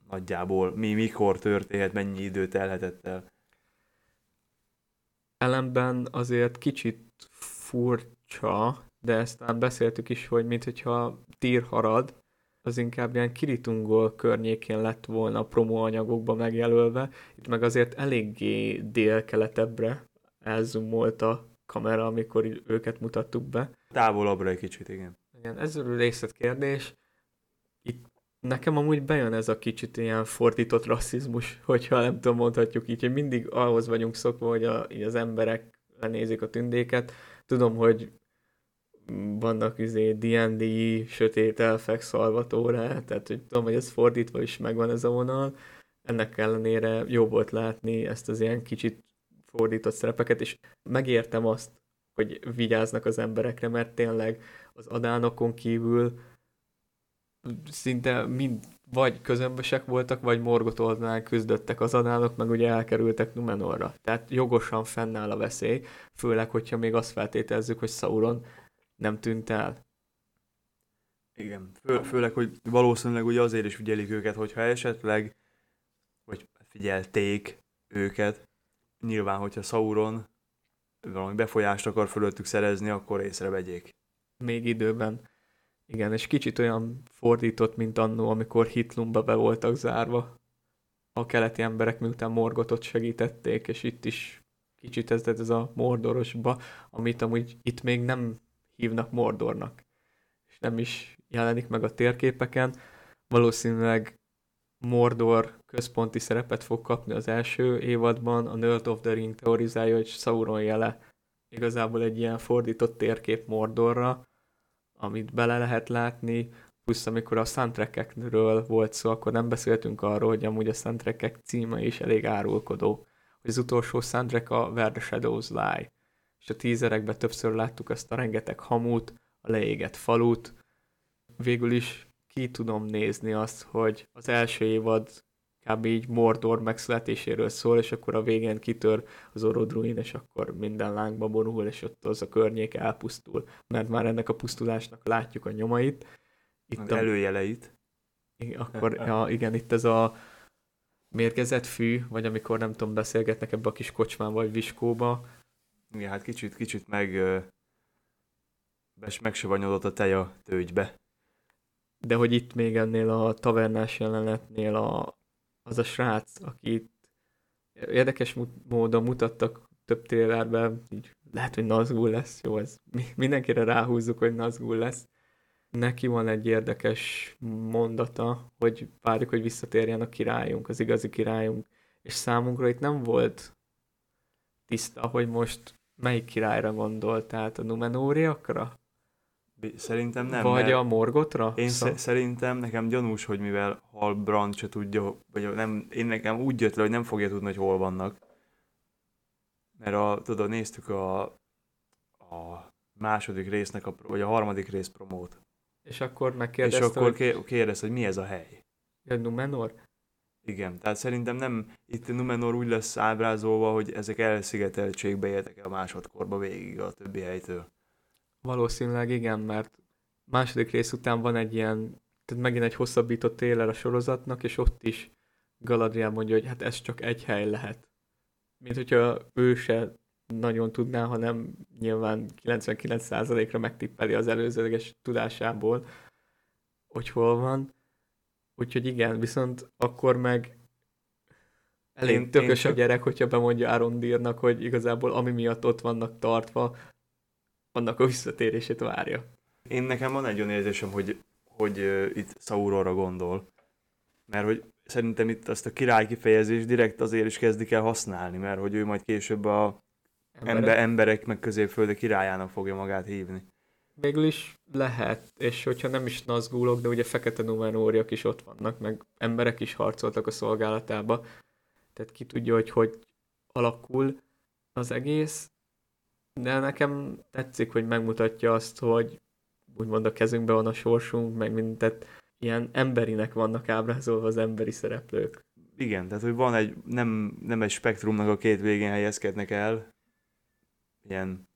nagyjából mi, mikor történhet, mennyi idő telhetett el. Ellenben azért kicsit furcsa, de ezt már beszéltük is, hogy mintha tír harad, az inkább ilyen Kiritungol környékén lett volna a promóanyagokba megjelölve. Itt meg azért eléggé dél-keletebbre elzoomolt a kamera, amikor őket mutattuk be. Távolabbra egy kicsit, igen. Igen, ez részletkérdés. Itt nekem amúgy bejön ez a kicsit ilyen fordított rasszizmus, hogyha nem tudom, mondhatjuk így, hogy mindig ahhoz vagyunk szokva, hogy a, így az emberek lenézik a tündéket. Tudom, hogy vannak izé D&D, sötét elfek, szalvatóra, tehát hogy tudom, hogy ez fordítva is megvan ez a vonal. Ennek ellenére jó volt látni ezt az ilyen kicsit fordított szerepeket, és megértem azt, hogy vigyáznak az emberekre, mert tényleg az adánokon kívül szinte mind vagy közömbösek voltak, vagy morgot oldalán küzdöttek az adánok, meg ugye elkerültek Numenorra. Tehát jogosan fennáll a veszély, főleg, hogyha még azt feltételezzük, hogy Sauron nem tűnt el. Igen, Fő, főleg, hogy valószínűleg ugye azért is figyelik őket, hogyha esetleg, vagy figyelték őket, nyilván, hogyha Sauron valami befolyást akar fölöttük szerezni, akkor észrevegyék. Még időben. Igen, és kicsit olyan fordított, mint annó, amikor Hitlumba be voltak zárva. A keleti emberek miután Morgotot segítették, és itt is kicsit ez, ez a Mordorosba, amit amúgy itt még nem hívnak Mordornak, és nem is jelenik meg a térképeken. Valószínűleg Mordor központi szerepet fog kapni az első évadban, a Nerd of the Ring teorizálja, hogy Sauron jele igazából egy ilyen fordított térkép Mordorra, amit bele lehet látni, plusz amikor a soundtrackekről volt szó, akkor nem beszéltünk arról, hogy amúgy a soundtrackek címe is elég árulkodó. Hogy az utolsó soundtrack a Where the Shadows Lie és a tízerekben többször láttuk ezt a rengeteg hamut, a leégett falut. Végül is ki tudom nézni azt, hogy az első évad kb. így Mordor megszületéséről szól, és akkor a végén kitör az Orodruin, és akkor minden lángba borul, és ott az a környék elpusztul. Mert már ennek a pusztulásnak látjuk a nyomait. Itt a előjeleit. Akkor, ja, igen, itt ez a mérgezett fű, vagy amikor nem tudom, beszélgetnek ebbe a kis kocsmán vagy viskóba, igen, hát kicsit, kicsit meg, megsavanyodott a tej a tőgybe. De hogy itt még ennél a tavernás jelenetnél a, az a srác, akit érdekes módon mutattak több trailerben, így lehet, hogy Nazgul lesz, jó, ez mindenkire ráhúzzuk, hogy Nazgul lesz. Neki van egy érdekes mondata, hogy várjuk, hogy visszatérjen a királyunk, az igazi királyunk, és számunkra itt nem volt tiszta, hogy most Melyik királyra gondol? Tehát a Numenóriakra? Szerintem nem. Vagy a Morgotra? Én szóval... szerintem nekem gyanús, hogy mivel Halbrand se tudja, vagy nem, én nekem úgy jött le, hogy nem fogja tudni, hogy hol vannak. Mert a, tudod, néztük a, a második résznek, a, vagy a harmadik rész promót. És akkor megkérdezte, És akkor hogy... kérdezte, hogy mi ez a hely. Ja, Numenor? Igen, tehát szerintem nem itt Numenor úgy lesz ábrázolva, hogy ezek elszigeteltségbe éltek el másodkorba végig a többi helytől. Valószínűleg igen, mert második rész után van egy ilyen, tehát megint egy hosszabbított trailer a sorozatnak, és ott is Galadriel mondja, hogy hát ez csak egy hely lehet. Mint hogyha ő se nagyon tudná, hanem nyilván 99%-ra megtippeli az előzőleges tudásából, hogy hol van. Úgyhogy igen, viszont akkor meg elég Én- tökös én a gyerek, hogyha bemondja Arondírnak, hogy igazából ami miatt ott vannak tartva, annak a visszatérését várja. Én nekem van egy olyan érzésem, hogy, hogy uh, itt Sauronra gondol. Mert hogy szerintem itt azt a király kifejezést direkt azért is kezdik el használni, mert hogy ő majd később a Emberek. ember, emberek meg középföldi királyának fogja magát hívni. Végül is lehet, és hogyha nem is nazgúlok, de ugye fekete numenóriak is ott vannak, meg emberek is harcoltak a szolgálatába, tehát ki tudja, hogy hogy alakul az egész, de nekem tetszik, hogy megmutatja azt, hogy úgymond a kezünkben van a sorsunk, meg mind, tehát ilyen emberinek vannak ábrázolva az emberi szereplők. Igen, tehát hogy van egy, nem, nem egy spektrumnak a két végén helyezkednek el, ilyen,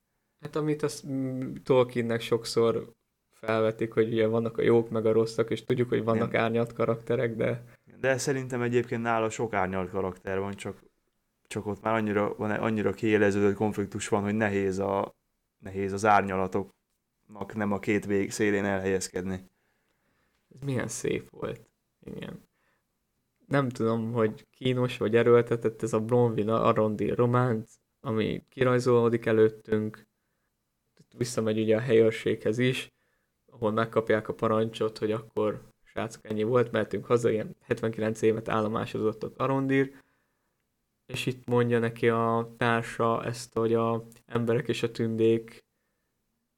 Hát amit azt mm, Tolkiennek sokszor felvetik, hogy ugye vannak a jók meg a rosszak, és tudjuk, hogy vannak Igen. árnyalt karakterek, de de szerintem egyébként nála sok árnyalt karakter van, csak, csak ott már annyira, van, annyira kiéleződött konfliktus van, hogy nehéz, a, nehéz az árnyalatoknak nem a két vég szélén elhelyezkedni. ez milyen szép volt. Igen. Nem tudom, hogy kínos vagy erőltetett ez a Bronwyn Arondi románc, ami kirajzolódik előttünk, visszamegy ugye a helyőrséghez is, ahol megkapják a parancsot, hogy akkor srácok ennyi volt, mehetünk haza, ilyen 79 évet állomásozott ott Arondir, és itt mondja neki a társa ezt, hogy a emberek és a tündék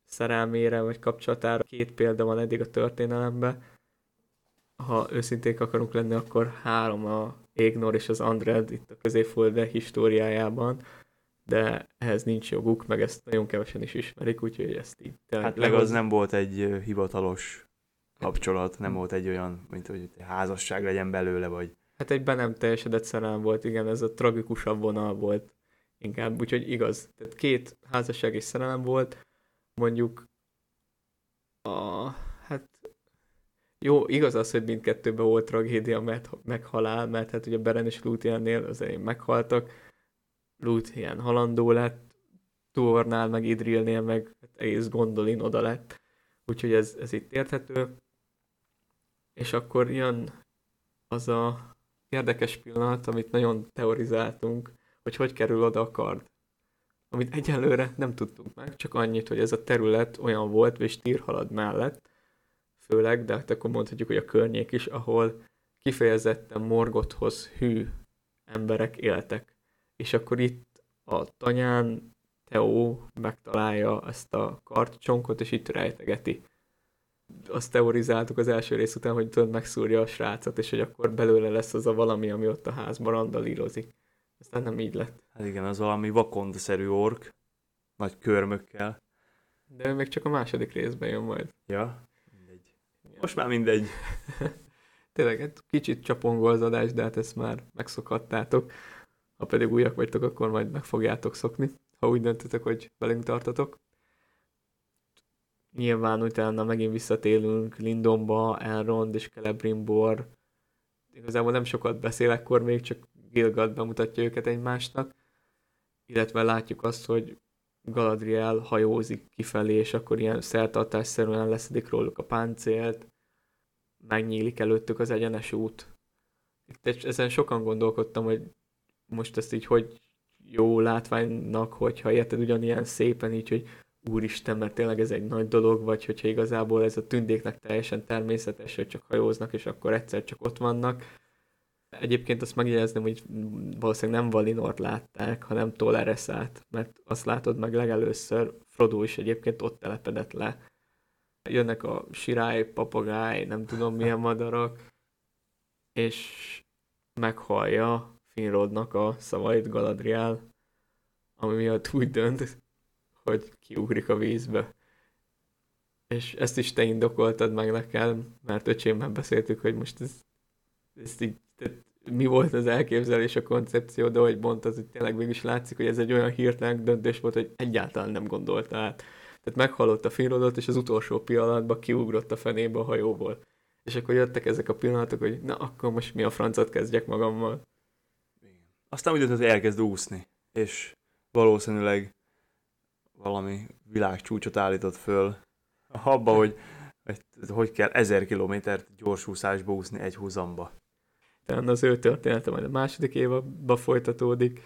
szerelmére vagy kapcsolatára két példa van eddig a történelemben. Ha őszinték akarunk lenni, akkor három a Égnor és az Andred itt a középfölde históriájában, de ehhez nincs joguk, meg ezt nagyon kevesen is ismerik, úgyhogy ezt így Hát meg az lehoz- nem volt egy hivatalos kapcsolat, nem volt egy olyan, mint hogy házasság legyen belőle, vagy Hát egy be nem teljesedett szerelem volt, igen, ez a tragikusabb vonal volt inkább, úgyhogy igaz. Tehát két házasság és szerelem volt, mondjuk a, hát jó, igaz az, hogy mindkettőben volt tragédia, mert meghalál, mert hát ugye Beren és Lúthiennél az elején meghaltak, Lúthien halandó lett, Tuornál meg Idrilnél meg hát egész Gondolin oda lett, úgyhogy ez, ez itt érthető. És akkor jön az a érdekes pillanat, amit nagyon teorizáltunk, hogy hogy kerül oda a kard. Amit egyelőre nem tudtunk meg, csak annyit, hogy ez a terület olyan volt, és tírhalad mellett, főleg, de hát akkor mondhatjuk, hogy a környék is, ahol kifejezetten Morgothoz hű emberek éltek. És akkor itt a tanyán Theo megtalálja ezt a kartcsonkot, és itt rejtegeti. Azt teorizáltuk az első rész után, hogy tudod, megszúrja a srácot, és hogy akkor belőle lesz az a valami, ami ott a házban randalírozik. Aztán nem így lett. hát igen, az valami vakond-szerű ork, nagy körmökkel. De ő még csak a második részben jön majd. Ja, mindegy. Most már mindegy. Tényleg, hát kicsit csapongó az adás, de hát ezt már megszokhattátok. Ha pedig újak vagytok, akkor majd meg fogjátok szokni, ha úgy döntöttek, hogy velünk tartotok. Nyilván utána megint visszatérünk Lindonba, Elrond és Celebrimbor. Igazából nem sokat beszél ekkor még, csak Gilgad bemutatja őket egymásnak. Illetve látjuk azt, hogy Galadriel hajózik kifelé, és akkor ilyen szertartásszerűen leszedik róluk a páncélt, megnyílik előttük az egyenes út. Itt ezen sokan gondolkodtam, hogy most ezt így hogy jó látványnak, hogyha érted ugyanilyen szépen így, hogy úristen, mert tényleg ez egy nagy dolog, vagy hogyha igazából ez a tündéknek teljesen természetes, hogy csak hajóznak, és akkor egyszer csak ott vannak. Egyébként azt megjegyezném, hogy valószínűleg nem Valinort látták, hanem Tolereszát, mert azt látod meg legelőször, Frodo is egyébként ott telepedett le. Jönnek a sirály, papagáj, nem tudom milyen madarak, és meghallja Finrodnak a szavait Galadriel, ami miatt úgy dönt, hogy kiugrik a vízbe. És ezt is te indokoltad meg nekem, mert öcsémmel beszéltük, hogy most ez, ez így, tehát mi volt az elképzelés, a koncepció, de hogy mondtad, hogy tényleg végig is látszik, hogy ez egy olyan hirtelen döntés volt, hogy egyáltalán nem gondolta át. Tehát meghallott a Finrodot, és az utolsó pillanatban kiugrott a fenébe a hajóból. És akkor jöttek ezek a pillanatok, hogy na, akkor most mi a francot kezdjek magammal. Aztán úgy döntött, hogy elkezd úszni, és valószínűleg valami világcsúcsot állított föl abba, hogy hogy, kell ezer kilométert gyorsúszásba úszni egy húzamba. utána az ő története majd a második évadba folytatódik,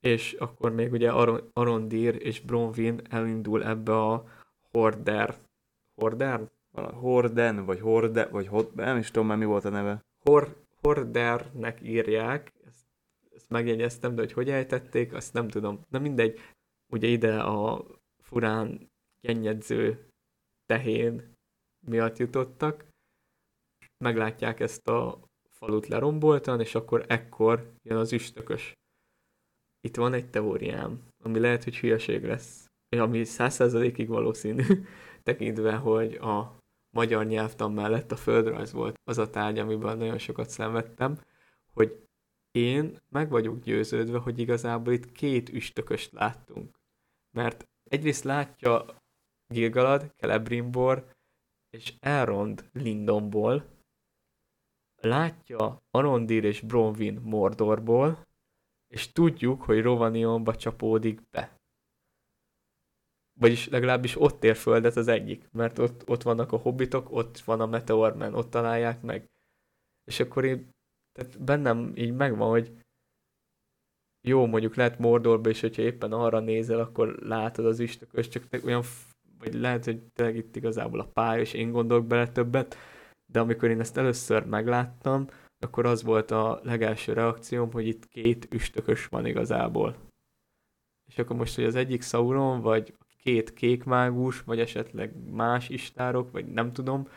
és akkor még ugye Aron- Arondir és Bronwyn elindul ebbe a Horder, Horder? Horden, vagy Horde, vagy Hot, nem is tudom már mi volt a neve. Hor, Hordernek írják, ezt, ezt megjegyeztem, de hogy hogy ejtették, azt nem tudom. Na mindegy, ugye ide a furán gennyedző tehén miatt jutottak, meglátják ezt a falut leromboltan, és akkor ekkor jön az üstökös. Itt van egy teóriám, ami lehet, hogy hülyeség lesz, ami százszerzalékig valószínű, tekintve, hogy a magyar nyelvtan mellett a földrajz volt az a tárgy, amiben nagyon sokat szenvedtem, hogy én meg vagyok győződve, hogy igazából itt két üstököst láttunk. Mert egyrészt látja Gilgalad, Celebrimbor és Elrond Lindonból, látja Arondir és Bronwyn Mordorból, és tudjuk, hogy Rovaniumba csapódik be. Vagyis legalábbis ott ér földet az egyik, mert ott, ott vannak a hobbitok, ott van a Meteorman, ott találják meg. És akkor én, tehát bennem így megvan, hogy jó, mondjuk lehet Mordorba is, hogyha éppen arra nézel, akkor látod az üstökös, csak olyan, vagy lehet, hogy tényleg itt igazából a pálya, és én gondolok bele többet, de amikor én ezt először megláttam, akkor az volt a legelső reakcióm, hogy itt két üstökös van igazából. És akkor most, hogy az egyik Sauron, vagy két kék mágus, vagy esetleg más istárok, vagy nem tudom,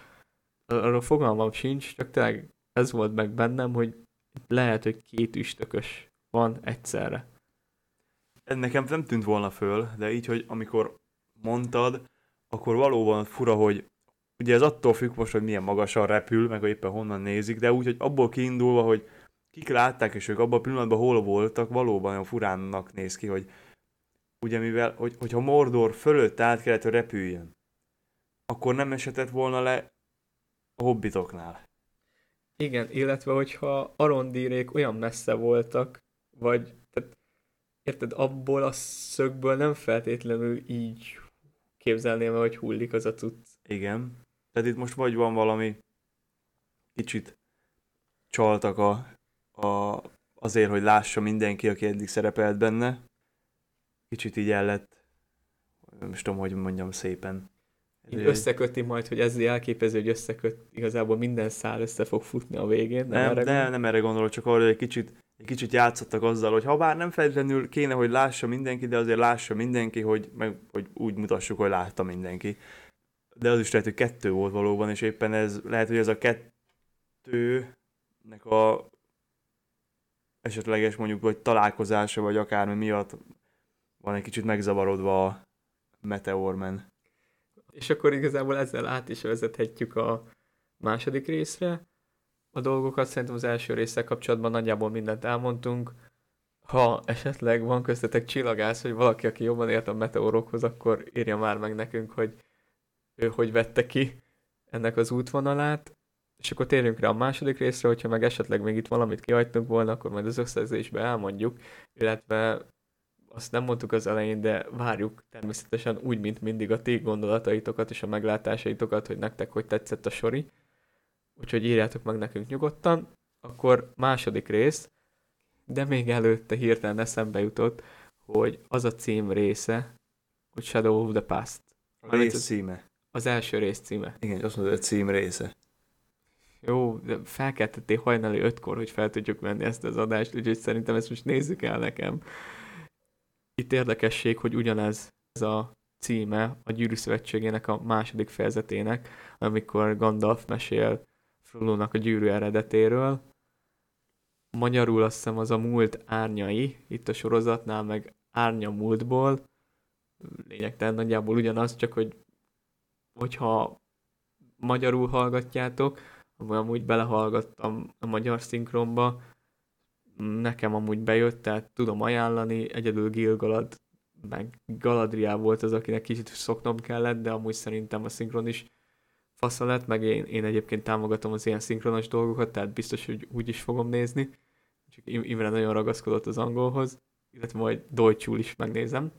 arról fogalmam sincs, csak tényleg ez volt meg bennem, hogy lehet, hogy két üstökös van egyszerre. Ez nekem nem tűnt volna föl, de így, hogy amikor mondtad, akkor valóban fura, hogy ugye ez attól függ most, hogy milyen magasan repül, meg hogy éppen honnan nézik, de úgy, hogy abból kiindulva, hogy kik látták, és ők abban a pillanatban hol voltak, valóban olyan furánnak néz ki, hogy ugye mivel, hogy, hogyha Mordor fölött át kellett, hogy repüljön, akkor nem esetett volna le a hobbitoknál. Igen, illetve hogyha Arondírék olyan messze voltak, vagy tehát, érted, abból a szögből nem feltétlenül így képzelném hogy hullik az a cucc. Igen. Tehát itt most vagy van valami kicsit csaltak a, a, azért, hogy lássa mindenki, aki eddig szerepelt benne. Kicsit így el lett, nem is tudom, hogy mondjam szépen. Így összeköti majd, hogy ezzel elképező, hogy összeköt, igazából minden szál össze fog futni a végén. Nem, nem, erre de, gondol? nem erre gondolok, csak arra, hogy egy kicsit, egy kicsit játszottak azzal, hogy ha bár nem feltétlenül kéne, hogy lássa mindenki, de azért lássa mindenki, hogy, meg, hogy úgy mutassuk, hogy látta mindenki de az is lehet, hogy kettő volt valóban, és éppen ez, lehet, hogy ez a kettőnek a esetleges mondjuk, vagy találkozása, vagy akármi miatt van egy kicsit megzavarodva a Meteorman. És akkor igazából ezzel át is vezethetjük a második részre. A dolgokat szerintem az első résszel kapcsolatban nagyjából mindent elmondtunk. Ha esetleg van köztetek csillagász, hogy valaki, aki jobban ért a meteorokhoz, akkor írja már meg nekünk, hogy ő hogy vette ki ennek az útvonalát, és akkor térjünk rá a második részre, hogyha meg esetleg még itt valamit kihagytunk volna, akkor majd az összegzésbe elmondjuk, illetve azt nem mondtuk az elején, de várjuk természetesen úgy, mint mindig a ti gondolataitokat és a meglátásaitokat, hogy nektek hogy tetszett a sori. Úgyhogy írjátok meg nekünk nyugodtan. Akkor második rész, de még előtte hirtelen eszembe jutott, hogy az a cím része, hogy Shadow of the Past. A rész címe. Az első rész címe. Igen, azt mondod, a cím része. Jó, de felkeltettél hajnali ötkor, hogy fel tudjuk menni ezt az adást, úgyhogy szerintem ezt most nézzük el nekem. Itt érdekesség, hogy ugyanez ez a címe a Gyűrű Szövetségének a második fejezetének, amikor Gandalf mesél Frodo-nak a gyűrű eredetéről. Magyarul azt hiszem az a múlt árnyai, itt a sorozatnál meg árnya múltból. Lényegtelen nagyjából ugyanaz, csak hogy hogyha magyarul hallgatjátok, amúgy belehallgattam a magyar szinkronba, nekem amúgy bejött, tehát tudom ajánlani, egyedül Gilgalad, meg Galadriel volt az, akinek kicsit szoknom kellett, de amúgy szerintem a szinkron is fasza lett, meg én, én egyébként támogatom az ilyen szinkronos dolgokat, tehát biztos, hogy úgy is fogom nézni. Csak Imre nagyon ragaszkodott az angolhoz, illetve majd Deutschul is megnézem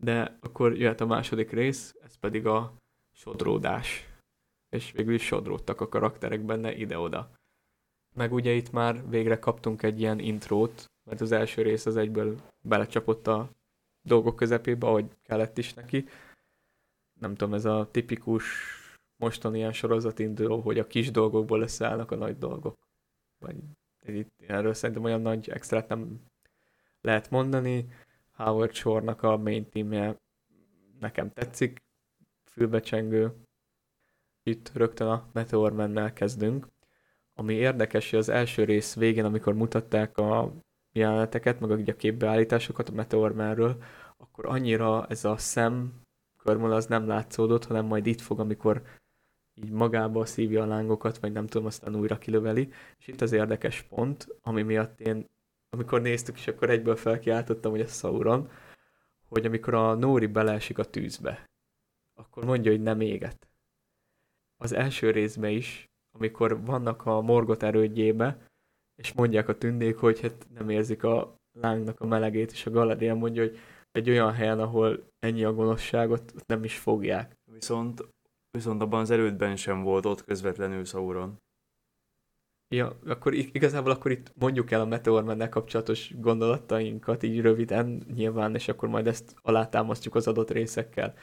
de akkor jöhet a második rész, ez pedig a sodródás. És végül is sodródtak a karakterek benne ide-oda. Meg ugye itt már végre kaptunk egy ilyen intrót, mert az első rész az egyből belecsapott a dolgok közepébe, ahogy kellett is neki. Nem tudom, ez a tipikus mostani ilyen sorozat induló, hogy a kis dolgokból összeállnak a nagy dolgok. Vagy itt erről szerintem olyan nagy extrát nem lehet mondani. Howard Shore-nak a main teamje nekem tetszik, fülbecsengő. Itt rögtön a Meteor Man-nel kezdünk. Ami érdekes, hogy az első rész végén, amikor mutatták a jeleneteket, meg a képbeállításokat a Meteor Man-ről, akkor annyira ez a szem körmöl az nem látszódott, hanem majd itt fog, amikor így magába szívja a lángokat, vagy nem tudom, aztán újra kilöveli. És itt az érdekes pont, ami miatt én, amikor néztük, és akkor egyből felkiáltottam, hogy ez Sauron, hogy amikor a Nóri beleesik a tűzbe, akkor mondja, hogy nem éget. Az első részben is, amikor vannak a morgot erődjébe, és mondják a tündék, hogy hát nem érzik a lángnak a melegét, és a Galadriel mondja, hogy egy olyan helyen, ahol ennyi a gonoszságot, nem is fogják. Viszont, viszont abban az erődben sem volt ott közvetlenül Sauron. Ja, akkor igazából akkor itt mondjuk el a Meteor kapcsolatos gondolatainkat így röviden nyilván, és akkor majd ezt alátámasztjuk az adott részekkel.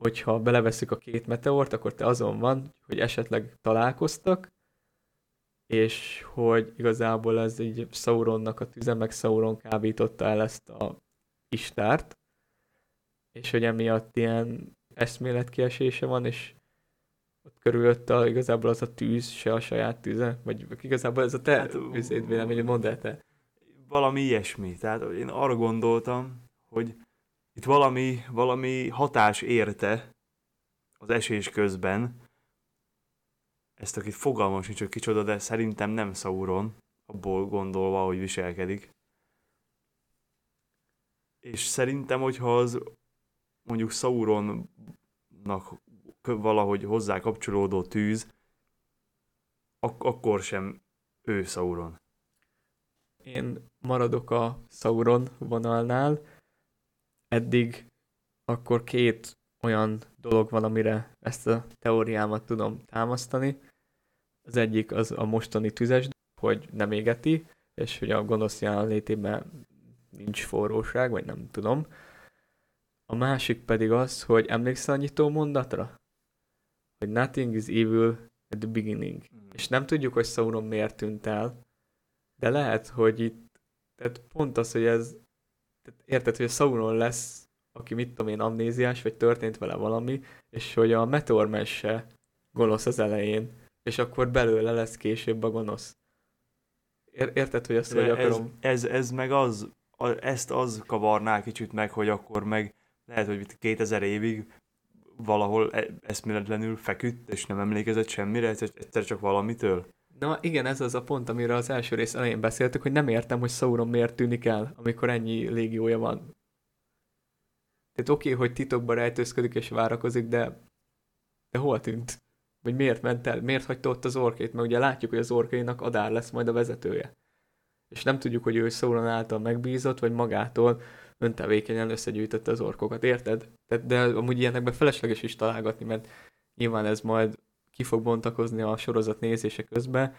Hogyha beleveszük a két meteort, akkor te azon van, hogy esetleg találkoztak, és hogy igazából ez így Sauronnak a tüze, meg Sauron kábította el ezt a istárt, és hogy emiatt ilyen eszméletkiesése van, és ott körülötte igazából az a tűz, se a saját tüze, vagy igazából ez a te hát, üzét véleményed, mondd el te. Valami ilyesmi, tehát én arra gondoltam, hogy itt valami, valami hatás érte az esés közben, ezt akit fogalmam sincs, hogy kicsoda, de szerintem nem Sauron, abból gondolva, hogy viselkedik. És szerintem, hogyha az mondjuk Sauronnak valahogy hozzá kapcsolódó tűz, ak- akkor sem ő Sauron. Én maradok a Sauron vonalnál. Eddig akkor két olyan dolog van, amire ezt a teóriámat tudom támasztani. Az egyik az a mostani tüzes, hogy nem égeti, és hogy a gonosz jelenlétében nincs forróság, vagy nem tudom. A másik pedig az, hogy emlékszel a nyitó mondatra? Hogy nothing is evil at the beginning. Mm. És nem tudjuk, hogy Sauron miért tűnt el, de lehet, hogy itt, tehát pont az, hogy ez, érted, hogy a Sauron lesz, aki mit tudom én, amnéziás, vagy történt vele valami, és hogy a meteor se gonosz az elején, és akkor belőle lesz később a gonosz. Érted, hogy azt, hogy akarom? Ez, ez, ez meg az, ezt az kavarná kicsit meg, hogy akkor meg lehet, hogy 2000 évig valahol e- eszméletlenül feküdt, és nem emlékezett semmire, egyszer csak valamitől. Na igen, ez az a pont, amire az első rész elején beszéltük, hogy nem értem, hogy Sauron miért tűnik el, amikor ennyi légiója van. Tehát oké, okay, hogy titokban rejtőzködik és várakozik, de, de hol tűnt? Vagy miért ment el? Miért hagyta ott az orkét? Mert ugye látjuk, hogy az orkainak Adár lesz majd a vezetője és nem tudjuk, hogy ő Sauron által megbízott, vagy magától öntevékenyen összegyűjtötte az orkokat, érted? De, de amúgy ilyenekben felesleges is találgatni, mert nyilván ez majd ki fog bontakozni a sorozat nézése közben,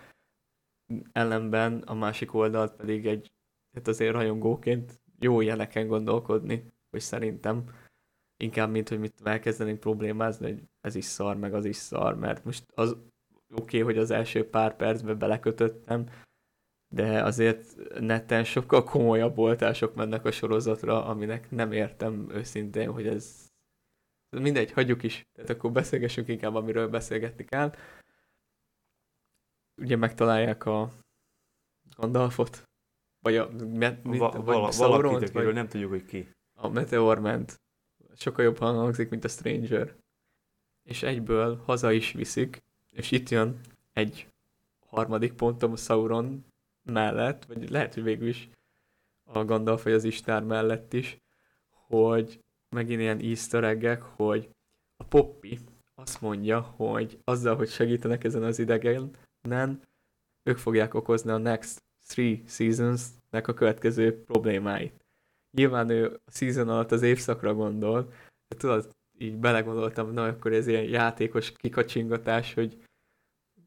ellenben a másik oldalt pedig egy, hát azért rajongóként jó ilyeneken gondolkodni, hogy szerintem inkább, mint hogy mit elkezdenénk problémázni, hogy ez is szar, meg az is szar, mert most az oké, okay, hogy az első pár percben belekötöttem, de azért neten sokkal komolyabb voltások mennek a sorozatra, aminek nem értem őszintén, hogy ez mindegy, hagyjuk is. Tehát akkor beszélgessünk inkább, amiről beszélgetni kell. Ugye megtalálják a Gandalfot, vagy a met, mit, Va- vagy vala, valakit, vagy nem tudjuk, hogy ki. A Meteorment. Sokkal jobban hangzik, mint a Stranger. És egyből haza is viszik, és itt jön egy harmadik pontom Sauron mellett, vagy lehet, hogy végül is a Gandalf vagy az Istár mellett is, hogy megint ilyen easter egg hogy a Poppy azt mondja, hogy azzal, hogy segítenek ezen az idegenen, ők fogják okozni a next three seasons-nek a következő problémáit. Nyilván ő a season alatt az évszakra gondol, de tudod, így belegondoltam, na akkor ez ilyen játékos kikacsingatás, hogy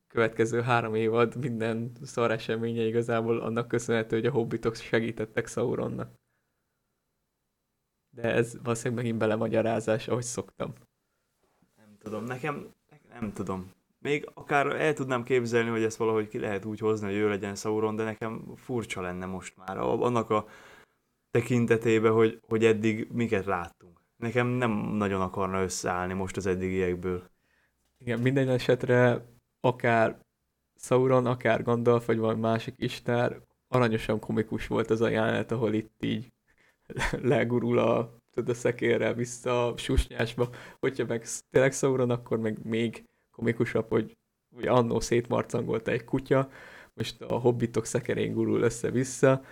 következő három évad minden szar eseménye igazából annak köszönhető, hogy a hobbitok segítettek Sauronnak. De ez valószínűleg megint belemagyarázás, ahogy szoktam. Nem tudom, nekem, nem tudom. Még akár el tudnám képzelni, hogy ezt valahogy ki lehet úgy hozni, hogy ő legyen Sauron, de nekem furcsa lenne most már. Annak a tekintetében, hogy, hogy eddig miket láttunk. Nekem nem nagyon akarna összeállni most az eddigiekből. Igen, minden esetre akár Sauron, akár Gandalf, vagy valami másik isten, aranyosan komikus volt az a jelenet, ahol itt így legurul a, tudod, a szekérrel vissza a susnyásba. Hogyha meg tényleg Sauron, akkor meg még komikusabb, hogy ugye annó szétmarcangolt egy kutya, most a hobbitok szekerén gurul össze-vissza,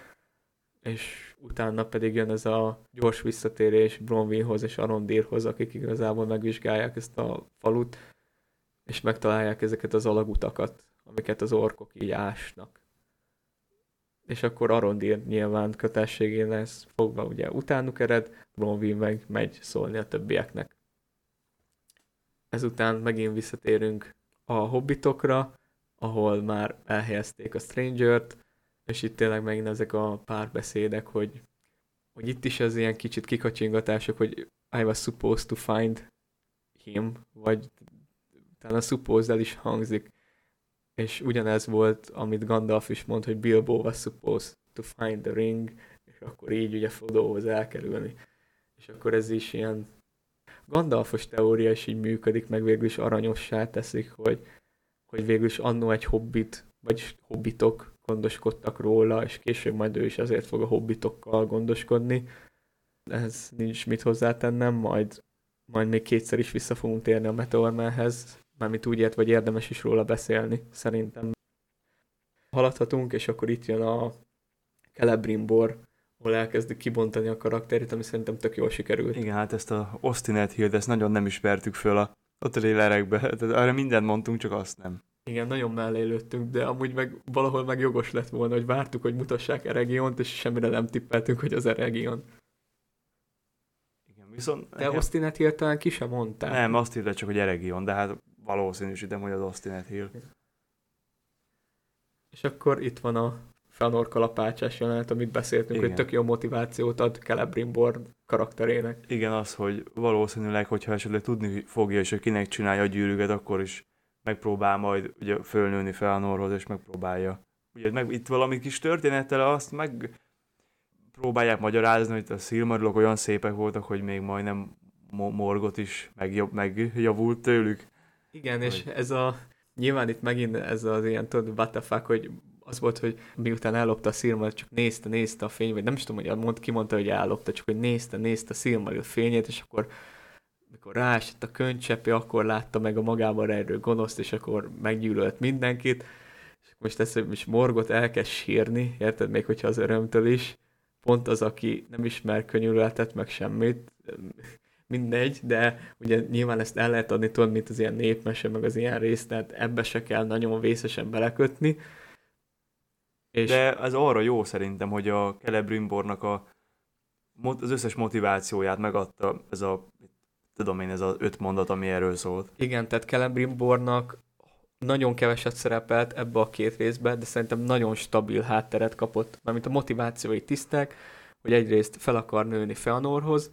és utána pedig jön ez a gyors visszatérés Bronwynhoz és Arondírhoz, akik igazából megvizsgálják ezt a falut, és megtalálják ezeket az alagutakat, amiket az orkok így ásnak. És akkor Arondir nyilván kötességén lesz fogva, ugye utánuk ered, Bronwyn meg megy szólni a többieknek. Ezután megint visszatérünk a hobbitokra, ahol már elhelyezték a Stranger-t, és itt tényleg megint ezek a párbeszédek, hogy, hogy itt is az ilyen kicsit kikacsingatások, hogy I was supposed to find him, vagy talán a suppose el is hangzik, és ugyanez volt, amit Gandalf is mond, hogy Bilbo was supposed to find the ring, és akkor így ugye Frodohoz elkerülni. És akkor ez is ilyen Gandalfos teória is így működik, meg végül is aranyossá teszik, hogy, hogy végül is annó egy hobbit, vagy hobbitok gondoskodtak róla, és később majd ő is azért fog a hobbitokkal gondoskodni. Ez nincs mit hozzátennem, majd, majd még kétszer is vissza fogunk térni a Meteormanhez, mármint úgy ért, vagy érdemes is róla beszélni, szerintem. Haladhatunk, és akkor itt jön a Celebrimbor, ahol elkezdik kibontani a karakterét, ami szerintem tök jól sikerült. Igen, hát ezt a Ostinet Hill, ezt nagyon nem ismertük föl a, a trailerekbe. Tehát arra mindent mondtunk, csak azt nem. Igen, nagyon mellé lőttünk, de amúgy meg valahol meg jogos lett volna, hogy vártuk, hogy mutassák Eregiont, és semmire nem tippeltünk, hogy az Eregion. Igen, viszont... De. Ostinet Hill talán ki sem mondták. Nem, azt írta csak, hogy Eregion, de hát valószínűsítem, hogy az Ostinet Hill. És akkor itt van a Fëanor kalapácsás jelenet, amit beszéltünk, Igen. hogy tök jó motivációt ad Celebrimbor karakterének. Igen, az, hogy valószínűleg, hogyha esetleg tudni fogja, és hogy kinek csinálja a gyűrűket, akkor is megpróbál majd ugye fölnőni Fëanorhoz, és megpróbálja. Ugye meg itt valami kis történettel azt meg próbálják magyarázni, hogy a szilmarilok olyan szépek voltak, hogy még majdnem morgot is megjobb, megjavult tőlük. Igen, hogy... és ez a nyilván itt megint ez az ilyen, tudod, what the fuck, hogy az volt, hogy miután ellopta a Silmaril, csak nézte, nézte a fény, vagy nem is tudom, hogy mond, ki mondta, hogy ellopta, csak hogy nézte, nézte a Silmaril fényét, és akkor mikor ráesett a könycsepi, akkor látta meg a magában rejlő gonoszt, és akkor meggyűlölt mindenkit, és most ezt is morgot elkezd sírni, érted, még hogyha az örömtől is, pont az, aki nem ismer könyörületet, meg semmit, mindegy, de ugye nyilván ezt el lehet adni, tudod, mint az ilyen népmese, meg az ilyen rész, tehát ebbe se kell nagyon vészesen belekötni, és... De ez arra jó szerintem, hogy a Celebrimbornak a, az összes motivációját megadta ez a, tudom én, ez az öt mondat, ami erről szólt. Igen, tehát Celebrimbornak nagyon keveset szerepelt ebbe a két részbe, de szerintem nagyon stabil hátteret kapott, mármint a motivációi tisztek, hogy egyrészt fel akar nőni Feanorhoz,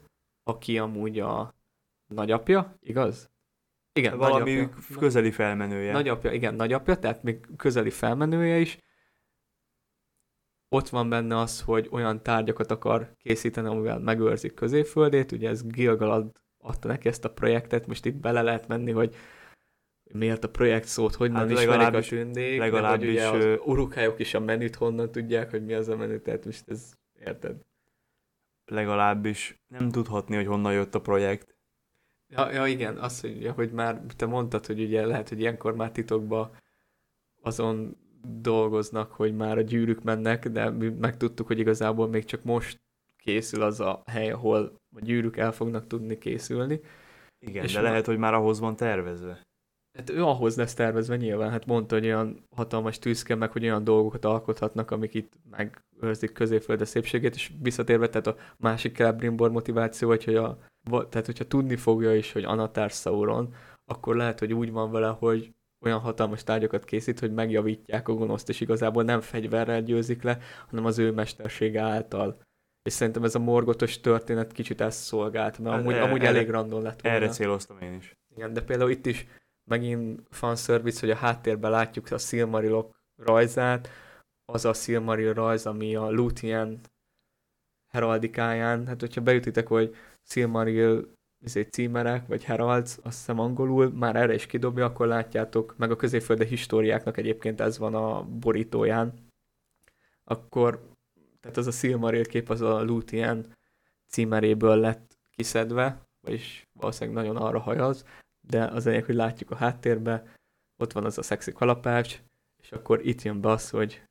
aki amúgy a nagyapja, igaz? Igen, Valami nagyapja. közeli felmenője. Nagyapja, igen, nagyapja, tehát még közeli felmenője is, ott van benne az, hogy olyan tárgyakat akar készíteni, amivel megőrzik középföldét, ugye ez Gilgalad adta neki ezt a projektet, most itt bele lehet menni, hogy miért a projekt szót, hogy hát ismerik a tündék, legalábbis, ugye az urukályok is a menüt honnan tudják, hogy mi az a menü, tehát most ez, érted? Legalábbis nem tudhatni, hogy honnan jött a projekt. Ja, ja igen, azt, hogy, hogy már te mondtad, hogy ugye lehet, hogy ilyenkor már titokban azon dolgoznak, hogy már a gyűrűk mennek, de mi megtudtuk, hogy igazából még csak most készül az a hely, ahol a gyűrűk el fognak tudni készülni. Igen, és de lehet, hogy már ahhoz van tervezve. Hát ő ahhoz lesz tervezve nyilván, hát mondta, hogy olyan hatalmas tűzke meg, hogy olyan dolgokat alkothatnak, amik itt megőrzik középfölde szépségét, és visszatérve, tehát a másik Celebrimbor motiváció, hogy, hogy a, tehát hogyha tudni fogja is, hogy Anatár Sauron, akkor lehet, hogy úgy van vele, hogy olyan hatalmas tárgyakat készít, hogy megjavítják a gonoszt, és igazából nem fegyverrel győzik le, hanem az ő mestersége által. És szerintem ez a morgotos történet kicsit ezt szolgált, mert Hát amúgy, erre- amúgy elég random lett volna. Erre céloztam én is. Igen, de például itt is megint fanservice, hogy a háttérben látjuk a Silmarilok rajzát, az a Silmaril rajz, ami a Luthien heraldikáján, hát hogyha beütitek, hogy Silmaril izé, címerek, vagy heralds, azt hiszem angolul, már erre is kidobja, akkor látjátok, meg a középfölde históriáknak egyébként ez van a borítóján, akkor, tehát az a Silmaril kép az a Luthien címeréből lett kiszedve, vagyis valószínűleg nagyon arra hajaz, de az lényeg, hogy látjuk a háttérbe, ott van az a szexi kalapács, és akkor itt jön be az, hogy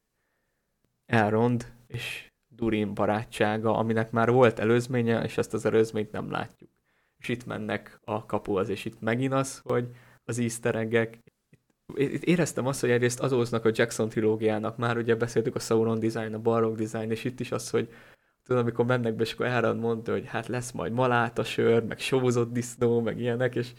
Elrond és Durin barátsága, aminek már volt előzménye, és ezt az előzményt nem látjuk. És itt mennek a kapuhoz, és itt megint az, hogy az easter itt éreztem azt, hogy egyrészt azóznak a Jackson trilógiának, már ugye beszéltük a Sauron design, a Balrog design, és itt is az, hogy tudod, amikor mennek be, és akkor Elrond mondta, hogy hát lesz majd maláta sör, meg sózott disznó, meg ilyenek, és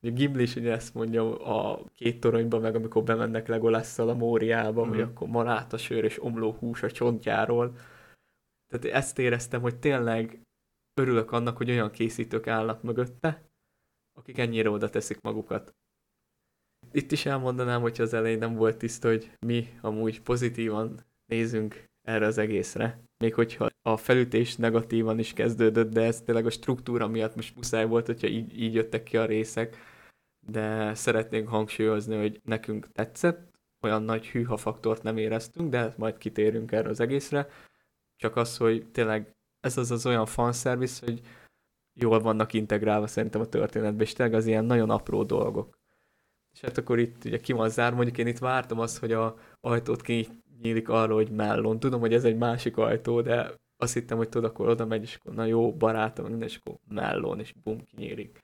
Gimli is ugye ezt mondja a két toronyban, meg amikor bemennek Legolásszal a Móriába, mm. hogy Mhm. akkor maláta sör és omló hús a csontjáról. Tehát ezt éreztem, hogy tényleg örülök annak, hogy olyan készítők állnak mögötte, akik ennyire oda teszik magukat. Itt is elmondanám, hogy az elején nem volt tiszta, hogy mi amúgy pozitívan nézünk erre az egészre. Még hogyha a felütés negatívan is kezdődött, de ez tényleg a struktúra miatt most muszáj volt, hogyha így, így jöttek ki a részek. De szeretnénk hangsúlyozni, hogy nekünk tetszett, olyan nagy hűha faktort nem éreztünk, de majd kitérünk erre az egészre. Csak az, hogy tényleg ez az az olyan fanservice, hogy jól vannak integrálva szerintem a történetbe, és tényleg az ilyen nagyon apró dolgok. És hát akkor itt ugye ki van zár, mondjuk én itt vártam azt, hogy a ajtót kinyílik arra, hogy mellon. Tudom, hogy ez egy másik ajtó, de azt hittem, hogy tudod, akkor oda megy, és akkor na jó, barátom, minden, és akkor mellon, és bum, kinyílik.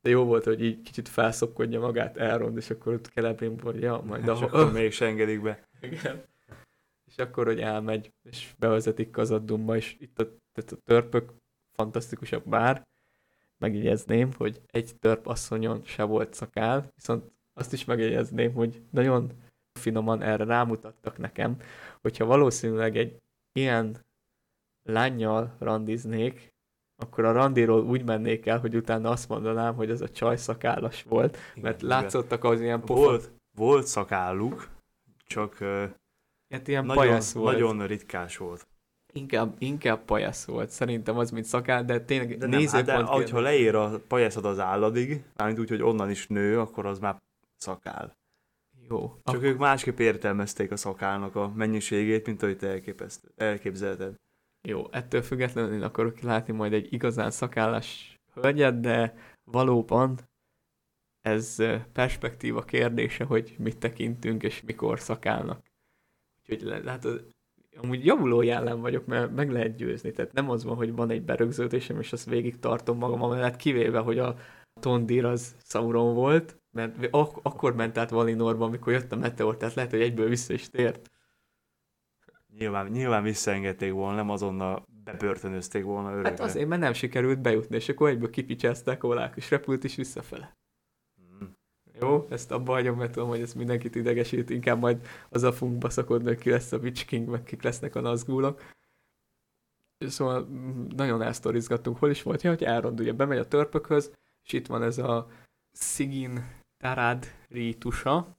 De jó volt, hogy így kicsit felszopkodja magát Elrond, és akkor ott Celebrimbor, hogy ja, majd És ahol... akkor még se engedik be. Igen. És akkor, hogy elmegy, és bevezetik Kazadumba, és itt a, tehát a törpök fantasztikusak bár, megjegyezném, hogy egy törp asszonyon se volt szakál, viszont azt is megjegyezném, hogy nagyon finoman erre rámutattak nekem, hogyha valószínűleg egy ilyen lányjal randiznék, akkor a randiról úgy mennék el, hogy utána azt mondanám, hogy ez a csaj szakállas volt, mert Igen, látszottak az ilyen pofa, Volt, volt szakálluk, csak hát ilyen nagyon, pajasz volt. nagyon ritkás volt. Inkább, inkább pajasz volt. Szerintem az, mint szakál, de tényleg De nem, hát de nézőpont ahogy leér a pajaszod az álladig, mármint úgy, hogy onnan is nő, akkor az már szakál. Jó. Csak Ak- ők másképp értelmezték a szakálnak a mennyiségét, mint ahogy te elképzelted. Jó, ettől függetlenül én akarok látni majd egy igazán szakállás hölgyet, de valóban ez perspektíva kérdése, hogy mit tekintünk és mikor szakálnak. Úgyhogy le- látod, amúgy javuló jellem vagyok, mert meg lehet győzni. Tehát nem az van, hogy van egy berögződésem, és azt végig tartom magam amellett, kivéve, hogy a Tondir az Sauron volt, mert ak- akkor ment át Valinorba, amikor jött a meteor, tehát lehet, hogy egyből vissza is tért. Nyilván, nyilván visszaengedték volna, nem azonnal bebörtönözték volna örökre. Hát azért, mert nem sikerült bejutni, és akkor egyből kipicsázták a volák, és repült is visszafele. Mm. Jó, ezt abba hagyom, mert tudom, hogy ez mindenkit idegesít, inkább majd azzal fogunk baszakodni, hogy ki lesz a Witch King, meg kik lesznek a Nazgulok. Szóval mm, nagyon elsztorizgattunk. Hol is volt? Ja, hogy Elrond ugye bemegy a törpökhöz, és itt van ez a Sigin Tarad rítusa,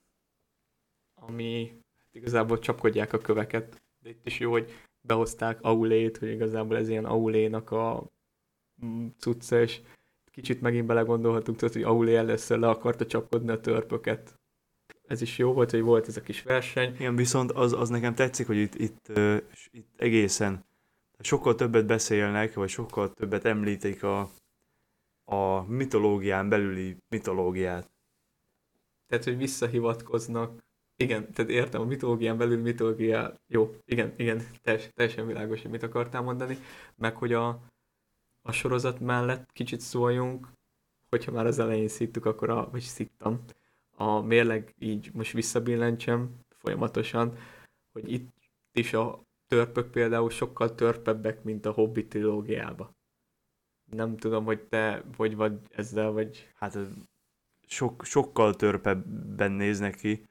ami hát igazából csapkodják a köveket. Itt is jó, hogy behozták Aulét, hogy igazából ez ilyen Aulénak a mm, cucca, és kicsit megint belegondolhatunk, tudod, hogy Aulé először le akarta csapkodni a törpöket. Ez is jó volt, hogy volt ez a kis verseny. Igen, viszont az, az nekem tetszik, hogy itt, itt, itt egészen sokkal többet beszélnek, vagy sokkal többet említik a, a mitológián belüli mitológiát. Tehát, hogy visszahivatkoznak. Igen, tehát értem, a mitológián belül mitológia. Jó, igen, igen, teljes, teljesen világos, hogy mit akartál mondani. Meg, hogy a, a sorozat mellett kicsit szóljunk, hogyha már az elején szíttük, akkor a, vagy szittam, a mérleg így most visszabillentsem folyamatosan, hogy itt is a törpök például sokkal törpebbek, mint a Hobbit trilógiába. Nem tudom, hogy te hogy vagy ezzel, vagy Hát sok, sokkal törpebben néznek ki.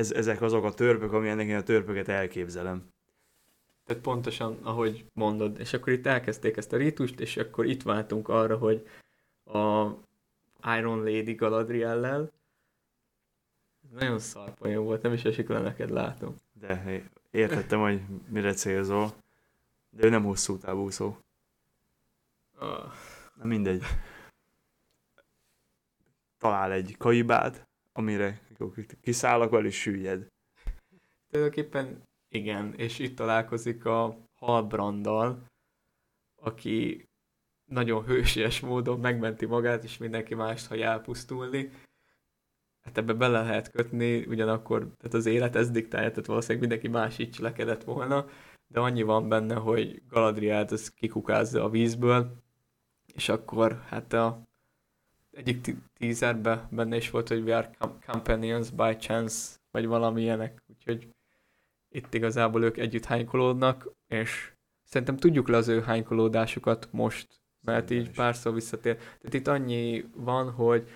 Ez, ezek azok a törpök, amilyenek én a törpöket elképzelem. Tehát pontosan, ahogy mondod. És akkor itt elkezdték ezt a rítust, és akkor itt váltunk arra, hogy a Iron Lady Galadriellel nagyon szar volt, nem is esik le neked, látom. De értettem, hogy mire célzol. De ő nem hosszú távúszó. Ah. Na mindegy. Talál egy kaibát, amire kiszállak vele, és süllyed. Tulajdonképpen igen, és itt találkozik a Halbranddal, aki nagyon hősies módon megmenti magát, és mindenki mást hagy elpusztulni. Hát ebbe bele lehet kötni, ugyanakkor tehát az élet ez diktálja, tehát valószínűleg mindenki más így cselekedett volna, de annyi van benne, hogy Galadrielt az kikukázza a vízből, és akkor hát a egyik teaserben benne is volt, hogy we are companions by chance, vagy valami ilyenek, úgyhogy itt igazából ők együtt hánykolódnak, és szerintem tudjuk le az ő hánykolódásukat most, mert szerintem így is. párszor visszatér. Tehát itt annyi van, hogy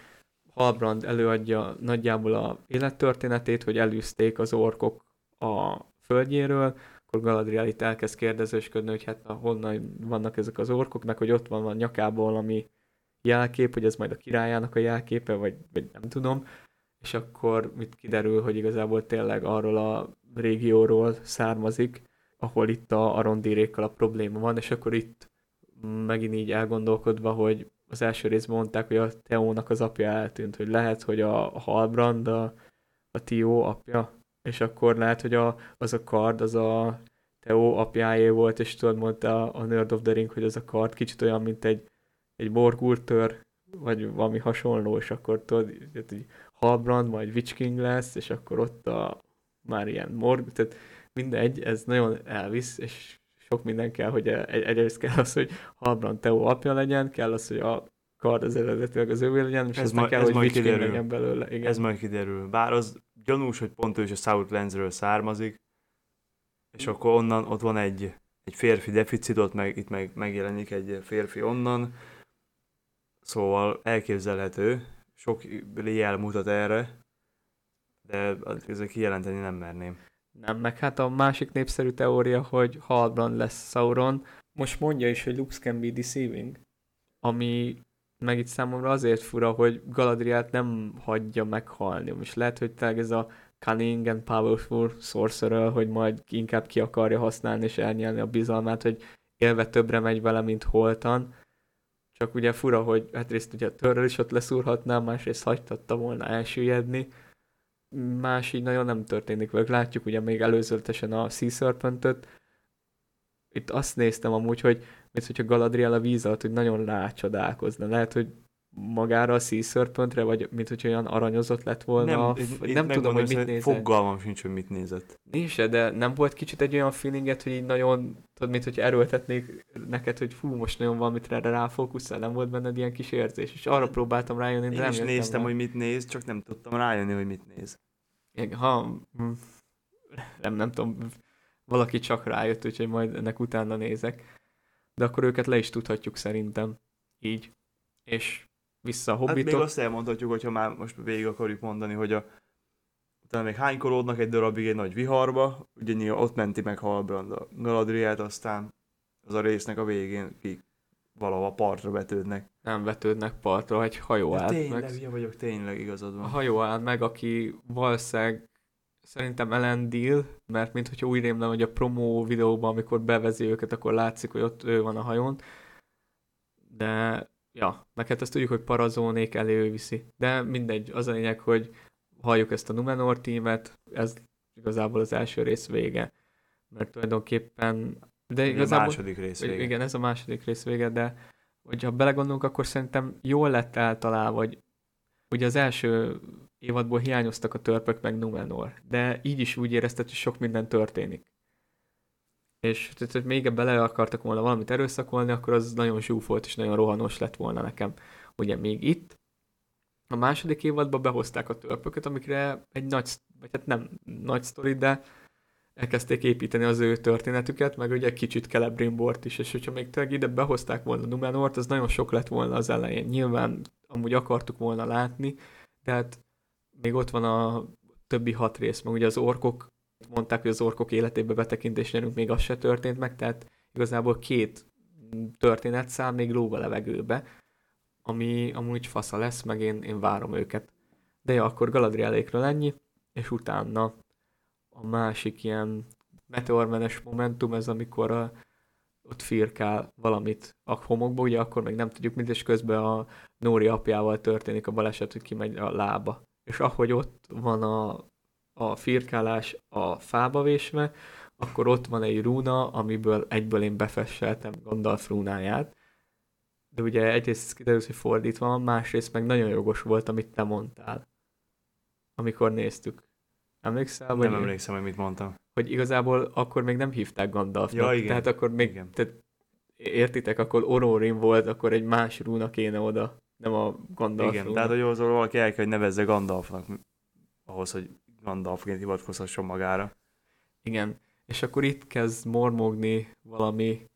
Halbrand előadja nagyjából a élettörténetét, hogy elűzték az orkok a földjéről, akkor Galadriel itt elkezd kérdezősködni, hogy hát na, honnan vannak ezek az orkok, meg hogy ott van a nyakában valami jelkép, hogy ez majd a királyának a jelképe, vagy, vagy nem tudom, és akkor mit kiderül, hogy igazából tényleg arról a régióról származik, ahol itt a arondírékkal a probléma van, és akkor itt megint így elgondolkodva, hogy az első részben mondták, hogy a Teónak az apja eltűnt, hogy lehet, hogy a Halbrand a, a Tió apja, és akkor lehet, hogy a, az a kard, az a Teó apjáé volt, és tudod, mondta a Nerd of the Ring, hogy az a kard kicsit olyan, mint egy, egy borgultör, vagy valami hasonló, és akkor tudod, hogy Halbrand, majd Witch King lesz, és akkor ott a, már ilyen morg, tehát mindegy, ez nagyon elvisz, és sok minden kell, hogy egy, egyrészt kell az, hogy Halbrand Teo apja legyen, kell az, hogy a kard az eredetileg az ővé legyen, és ez majd, kell, ez hogy majd kiderül. legyen belőle. Igen. Ez majd kiderül. Bár az gyanús, hogy pont ő is a Southlandsről származik, és akkor onnan ott van egy, egy férfi deficit, ott meg, itt meg, megjelenik egy férfi onnan, szóval elképzelhető, sok jel mutat erre, de ezzel kijelenteni nem merném. Nem, meg hát a másik népszerű teória, hogy Halbrand lesz Sauron. Most mondja is, hogy looks can be deceiving, ami meg itt számomra azért fura, hogy Galadrielt nem hagyja meghalni. Most lehet, hogy tényleg ez a cunning and powerful sorcerer, hogy majd inkább ki akarja használni és elnyelni a bizalmát, hogy élve többre megy vele, mint holtan. Csak ugye fura, hogy hát részt ugye a törrel is ott leszúrhatná, másrészt hagytatta volna elsüllyedni más így nagyon nem történik velük. Látjuk ugye még előzőletesen a Sea serpent Itt azt néztem amúgy, hogy mint hogyha Galadriel a víz alatt, hogy nagyon rácsodálkozna. Lehet, hogy magára a Sea Serpentre, vagy mint hogy olyan aranyozott lett volna. Nem, itt, nem itt tudom, hogy mit nézett. Fogalmam sincs, hogy mit nézett. Nincs, de nem volt kicsit egy olyan feelinget, hogy így nagyon, tudod, mint hogy erőltetnék neked, hogy fú, most nagyon valamit erre ráfókuszál, nem volt benned ilyen kis érzés, és arra próbáltam rájönni, de Én nem is néztem, rá. hogy mit néz, csak nem tudtam rájönni, hogy mit néz. Ha, hm, nem, nem tudom, valaki csak rájött, úgyhogy majd ennek utána nézek. De akkor őket le is tudhatjuk szerintem. Így. És vissza a hobbitok. Hát még azt elmondhatjuk, hogyha már most végig akarjuk mondani, hogy a utána még hánykolódnak egy darabig egy nagy viharba, ugye nyilván ott menti meg Halbrand a Galadrielt, aztán az a résznek a végén ki valahol partra vetődnek. Nem vetődnek partra, egy hajó ja, tényleg, meg. Tényleg, vagyok, tényleg igazad van. A hajó áll meg, aki valószínűleg szerintem Ellen Deal, mert mint hogyha úgy rémlem, hogy a promo videóban, amikor bevezi őket, akkor látszik, hogy ott ő van a hajón. De ja, meg hát azt tudjuk, hogy Parazónék elő viszi. De mindegy, az a lényeg, hogy halljuk ezt a Numenor tímet, ez igazából az első rész vége. Mert tulajdonképpen... De igazából, a második rész vége. Igen, ez a második rész vége, de hogyha belegondolunk, akkor szerintem jól lett eltalálva, hogy ugye az első évadból hiányoztak a törpök meg Numenor, de így is úgy érezted, hogy sok minden történik. És tehát, hogy még bele akartak volna valamit erőszakolni, akkor az nagyon zsúfolt és nagyon rohanos lett volna nekem. Ugye még itt, a második évadban behozták a törpöket, amikre egy nagy, vagy hát nem nagy sztori, de elkezdték építeni az ő történetüket, meg ugye kicsit Celebrimbort is, és hogyha még tényleg ide behozták volna Numenort, az nagyon sok lett volna az elején. Nyilván amúgy akartuk volna látni, de hát még ott van a többi hat rész, meg ugye az orkok, mondták, hogy az orkok életébe betekintés nyerünk, még az se történt meg, tehát igazából két történetszál még lóg a levegőbe, ami amúgy fasza lesz, meg én, én várom őket. De ja, akkor Galadrielékről ennyi, és utána a másik ilyen meteormenes momentum, ez amikor a, ott firkál valamit a homokba, ugye akkor még nem tudjuk mit, és közben a Nóri apjával történik a baleset, hogy kimegy a lába. És ahogy ott van a, a firkálás a fába vésve, akkor ott van egy rúna, amiből egyből én befesseltem Gandalf rúnáját. De ugye egyrészt kiderült, hogy fordítva van, másrészt meg nagyon jogos volt, amit te mondtál. Amikor néztük. Emlékszel? Nem vagy emlékszem, hogy mit mondtam. Hogy igazából akkor még nem hívták Gandalfnak. Ja, igen. Tehát akkor még, Igen. tehát értitek, akkor Ororin volt, akkor egy más rúna kéne oda, nem a Gandalf Igen, rúna. tehát hogy az valaki el kell, hogy nevezze Gandalfnak ahhoz, hogy Gandalfként hivatkozhasson magára. Igen. És akkor itt kezd mormogni valami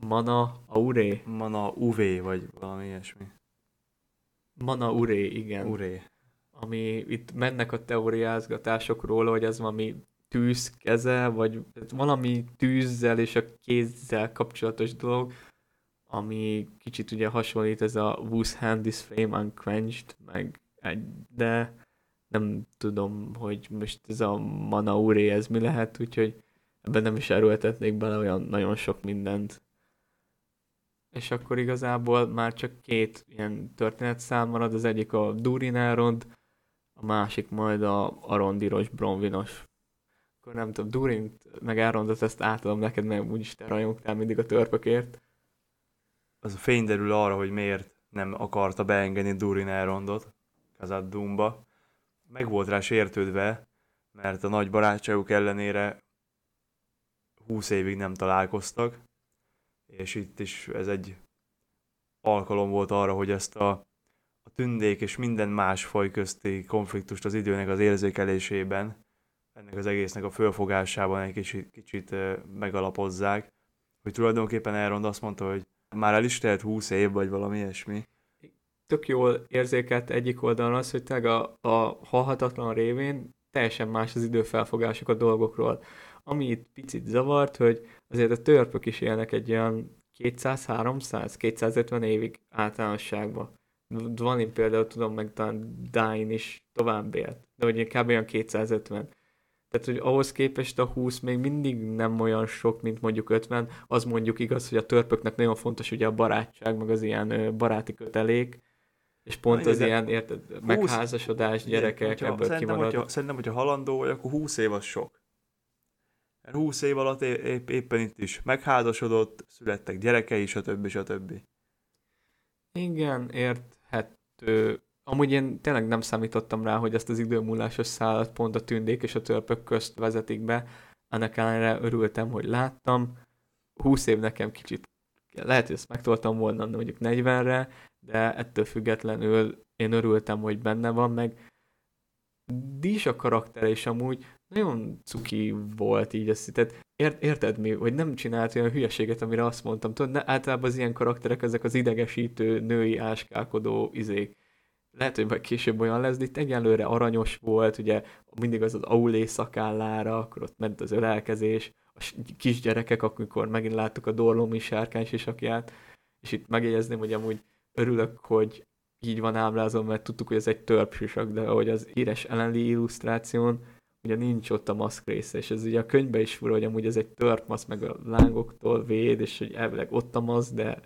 Mana Auré. Mana UV, vagy valami ilyesmi. Mana Uré, igen. Uré. Ami itt mennek a teóriázgatások róla, hogy ez valami tűz keze, vagy valami tűzzel és a kézzel kapcsolatos dolog, ami kicsit ugye hasonlít ez a whose hand is flame unquenched, meg egy, de nem tudom, hogy most ez a mana uré, ez mi lehet, úgyhogy ebben nem is erőltetnék bele olyan nagyon sok mindent. És akkor igazából már csak két ilyen történetszám marad, az egyik a Durin Elrond, a másik majd a Arondiros Bronvinos. Akkor nem tudom, Durint meg Elrondot ezt átadom neked, mert úgyis te rajongtál mindig a törpökért. Az a fény derül arra, hogy miért nem akarta beengedni Durin Elrondot Kazad Doomba. Meg volt rá sértődve, mert a nagy barátságuk ellenére 20 évig nem találkoztak, és itt is ez egy alkalom volt arra, hogy ezt a, a tündék és minden más faj közti konfliktust az időnek az érzékelésében, ennek az egésznek a fölfogásában egy kicsit, kicsit megalapozzák, hogy tulajdonképpen Elrond azt mondta, hogy már el is telt 20 év, vagy valami ilyesmi. Tök jól érzékelt egyik oldalon az, hogy tényleg a, a halhatatlan révén teljesen más az időfelfogások a dolgokról. Ami itt picit zavart, hogy azért a törpök is élnek egy olyan 200-300-250 évig általánosságban. Dvanin például tudom, meg talán Dain is tovább élt, de hogy kb. olyan 250. Tehát, hogy ahhoz képest a 20 még mindig nem olyan sok, mint mondjuk 50. Az mondjuk igaz, hogy a törpöknek nagyon fontos ugye a barátság, meg az ilyen baráti kötelék, és pont Na, az de ilyen, érted, megházasodás, gyerekek, Hogyha- ebből szerintem, kimarad. hogyha, szerintem, hogyha halandó vagy, akkor 20 év az sok. Mert 20 év alatt é- épp, éppen itt is megházasodott, születtek gyerekei, stb. stb. Igen, érthető. Amúgy én tényleg nem számítottam rá, hogy ezt az időmúlásos szállat pont a tündék és a törpök közt vezetik be. Ennek ellenére örültem, hogy láttam. 20 év nekem kicsit, lehet, hogy ezt megtoltam volna mondjuk 40-re, de ettől függetlenül én örültem, hogy benne van, meg Dis a karaktere is amúgy nagyon cuki volt így, ezt, tehát ért, érted mi, hogy nem csinált olyan hülyeséget, amire azt mondtam, tudod, ne, általában az ilyen karakterek, ezek az idegesítő, női áskálkodó izék. Lehet, hogy majd később olyan lesz, de itt egyenlőre aranyos volt, ugye mindig az az aulé szakállára, akkor ott ment az ölelkezés, a kisgyerekek, amikor megint láttuk a Dorlomi sárkány sisakját, és itt megjegyezném, hogy amúgy örülök, hogy így van ábrázolva, mert tudtuk, hogy ez egy törpsisak, de ahogy az íres ellenli illusztráción, ugye nincs ott a maszk része, és ez ugye a könyvben is fura, hogy amúgy ez egy törpmasz, meg a lángoktól véd, és hogy elvileg ott a masz, de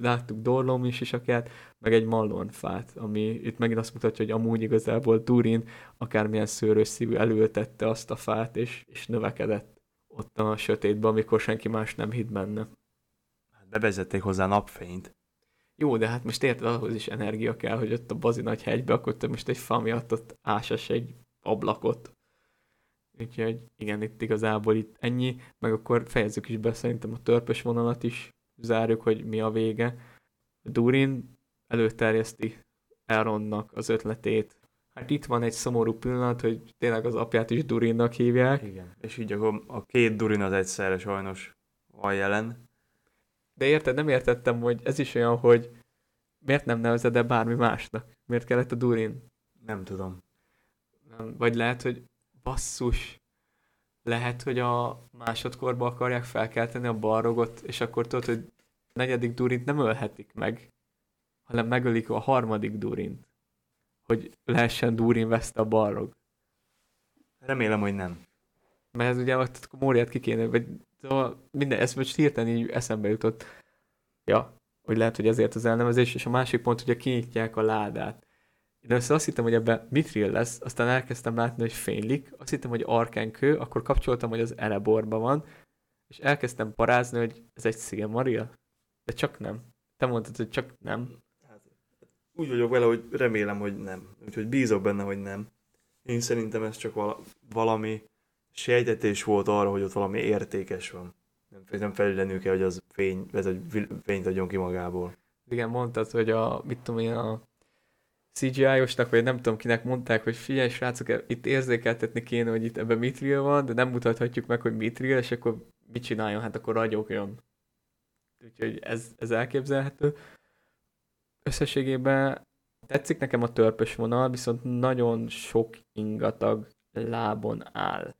láttuk Dorlomi sisakját, meg egy mallonfát, ami itt megint azt mutatja, hogy amúgy igazából Turin akármilyen szőrös szívű előtette azt a fát, és, és növekedett ott a sötétben, amikor senki más nem hitt benne. Hát bevezették hozzá napfényt. Jó, de hát most érted, ahhoz is energia kell, hogy ott a bazi nagy hegybe, akkor te most egy fa miatt ott ásas egy ablakot. Úgyhogy igen, itt igazából itt ennyi, meg akkor fejezzük is be szerintem a törpös vonalat is, zárjuk, hogy mi a vége. Durin előterjeszti Elrondnak az ötletét. Hát itt van egy szomorú pillanat, hogy tényleg az apját is Durinnak hívják, Igen. És így akkor a két Durin az egyszerre sajnos van jelen. De érted, nem értettem, hogy ez is olyan, hogy miért nem nevezed el bármi másnak? Miért kellett a Durin? Nem tudom. Nem, vagy lehet, hogy basszus, lehet, hogy a másodkorba akarják felkelteni a balrogot, és akkor tudod, hogy a negyedik Durint nem ölhetik meg, hanem megölik a harmadik Durint. Hogy lehessen Durin veszte a balrog. Remélem, hogy nem. Mert ez ugye ott a Móriát ki kéne, vagy szóval minden, ezt most hirtelen így eszembe jutott. Ja, hogy lehet, hogy ezért az elnevezés, és a másik pont, hogy kinyitják a ládát. Én össze azt hittem, hogy ebben mitril lesz, aztán elkezdtem látni, hogy fénylik, azt hittem, hogy arkánkő, akkor kapcsoltam, hogy az Ereborban van, és elkezdtem parázni, hogy ez egy Silmaril, de csak nem. Te mondtad, hogy csak nem. Úgy vagyok vele, hogy remélem, hogy nem. Úgyhogy bízok benne, hogy nem. Én szerintem ez csak vala, valami sejtetés volt arra, hogy ott valami értékes van. Nem, nem felüllenül kell, hogy az fény, ez egy fényt adjon ki magából. Igen, mondtad, hogy a, mit tudom én, a CGI-osnak, vagy nem tudom kinek mondták, hogy figyelj srácok, itt érzékeltetni kéne, hogy itt ebben mitril van, de nem mutathatjuk meg, hogy mitril, és akkor mit csináljon? Hát akkor ragyogjon. Úgyhogy ez, ez elképzelhető. Összességében tetszik nekem a törpös vonal, viszont nagyon sok ingatag lábon áll.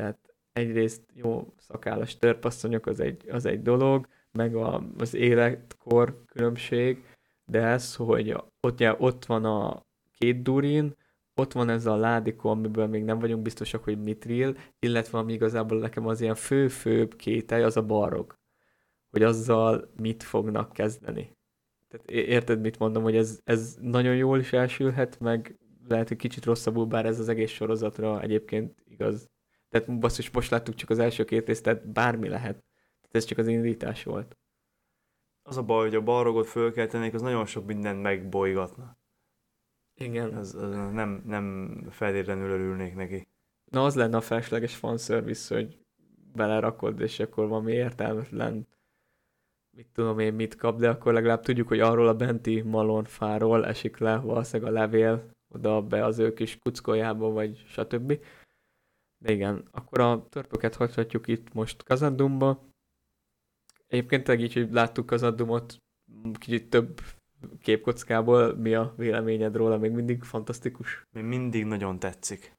Tehát egyrészt jó szakállas törpasszonyok az egy, az egy dolog, meg a, az életkor különbség, de ez, hogy ott, ott van a két durin, ott van ez a ládikó, amiből még nem vagyunk biztosak, hogy mitril, illetve ami igazából nekem az ilyen fő-főbb kételj, az a barok. Hogy azzal mit fognak kezdeni. Tehát érted, mit mondom, hogy ez, ez nagyon jól is elsülhet, meg lehet, hogy kicsit rosszabbul, bár ez az egész sorozatra egyébként igaz. Tehát basszus, most láttuk csak az első két részt, tehát bármi lehet. Tehát ez csak az indítás volt. Az a baj, hogy a balrogot fölkeltenék, az nagyon sok mindent megbolygatna. Igen. Ez, ez nem, nem feltétlenül örülnék neki. Na az lenne a felesleges fanservice, hogy belerakod, és akkor valami értelmetlen mit tudom én mit kap, de akkor legalább tudjuk, hogy arról a benti malonfáról esik le valószínűleg a levél oda be az ő kis kuckójába, vagy stb. De igen, akkor a törpöket hagyhatjuk itt most Kazandumba. Egyébként tényleg így, hogy láttuk Kazandumot kicsit több képkockából, mi a véleményed róla? Még mindig fantasztikus? Még mindig nagyon tetszik.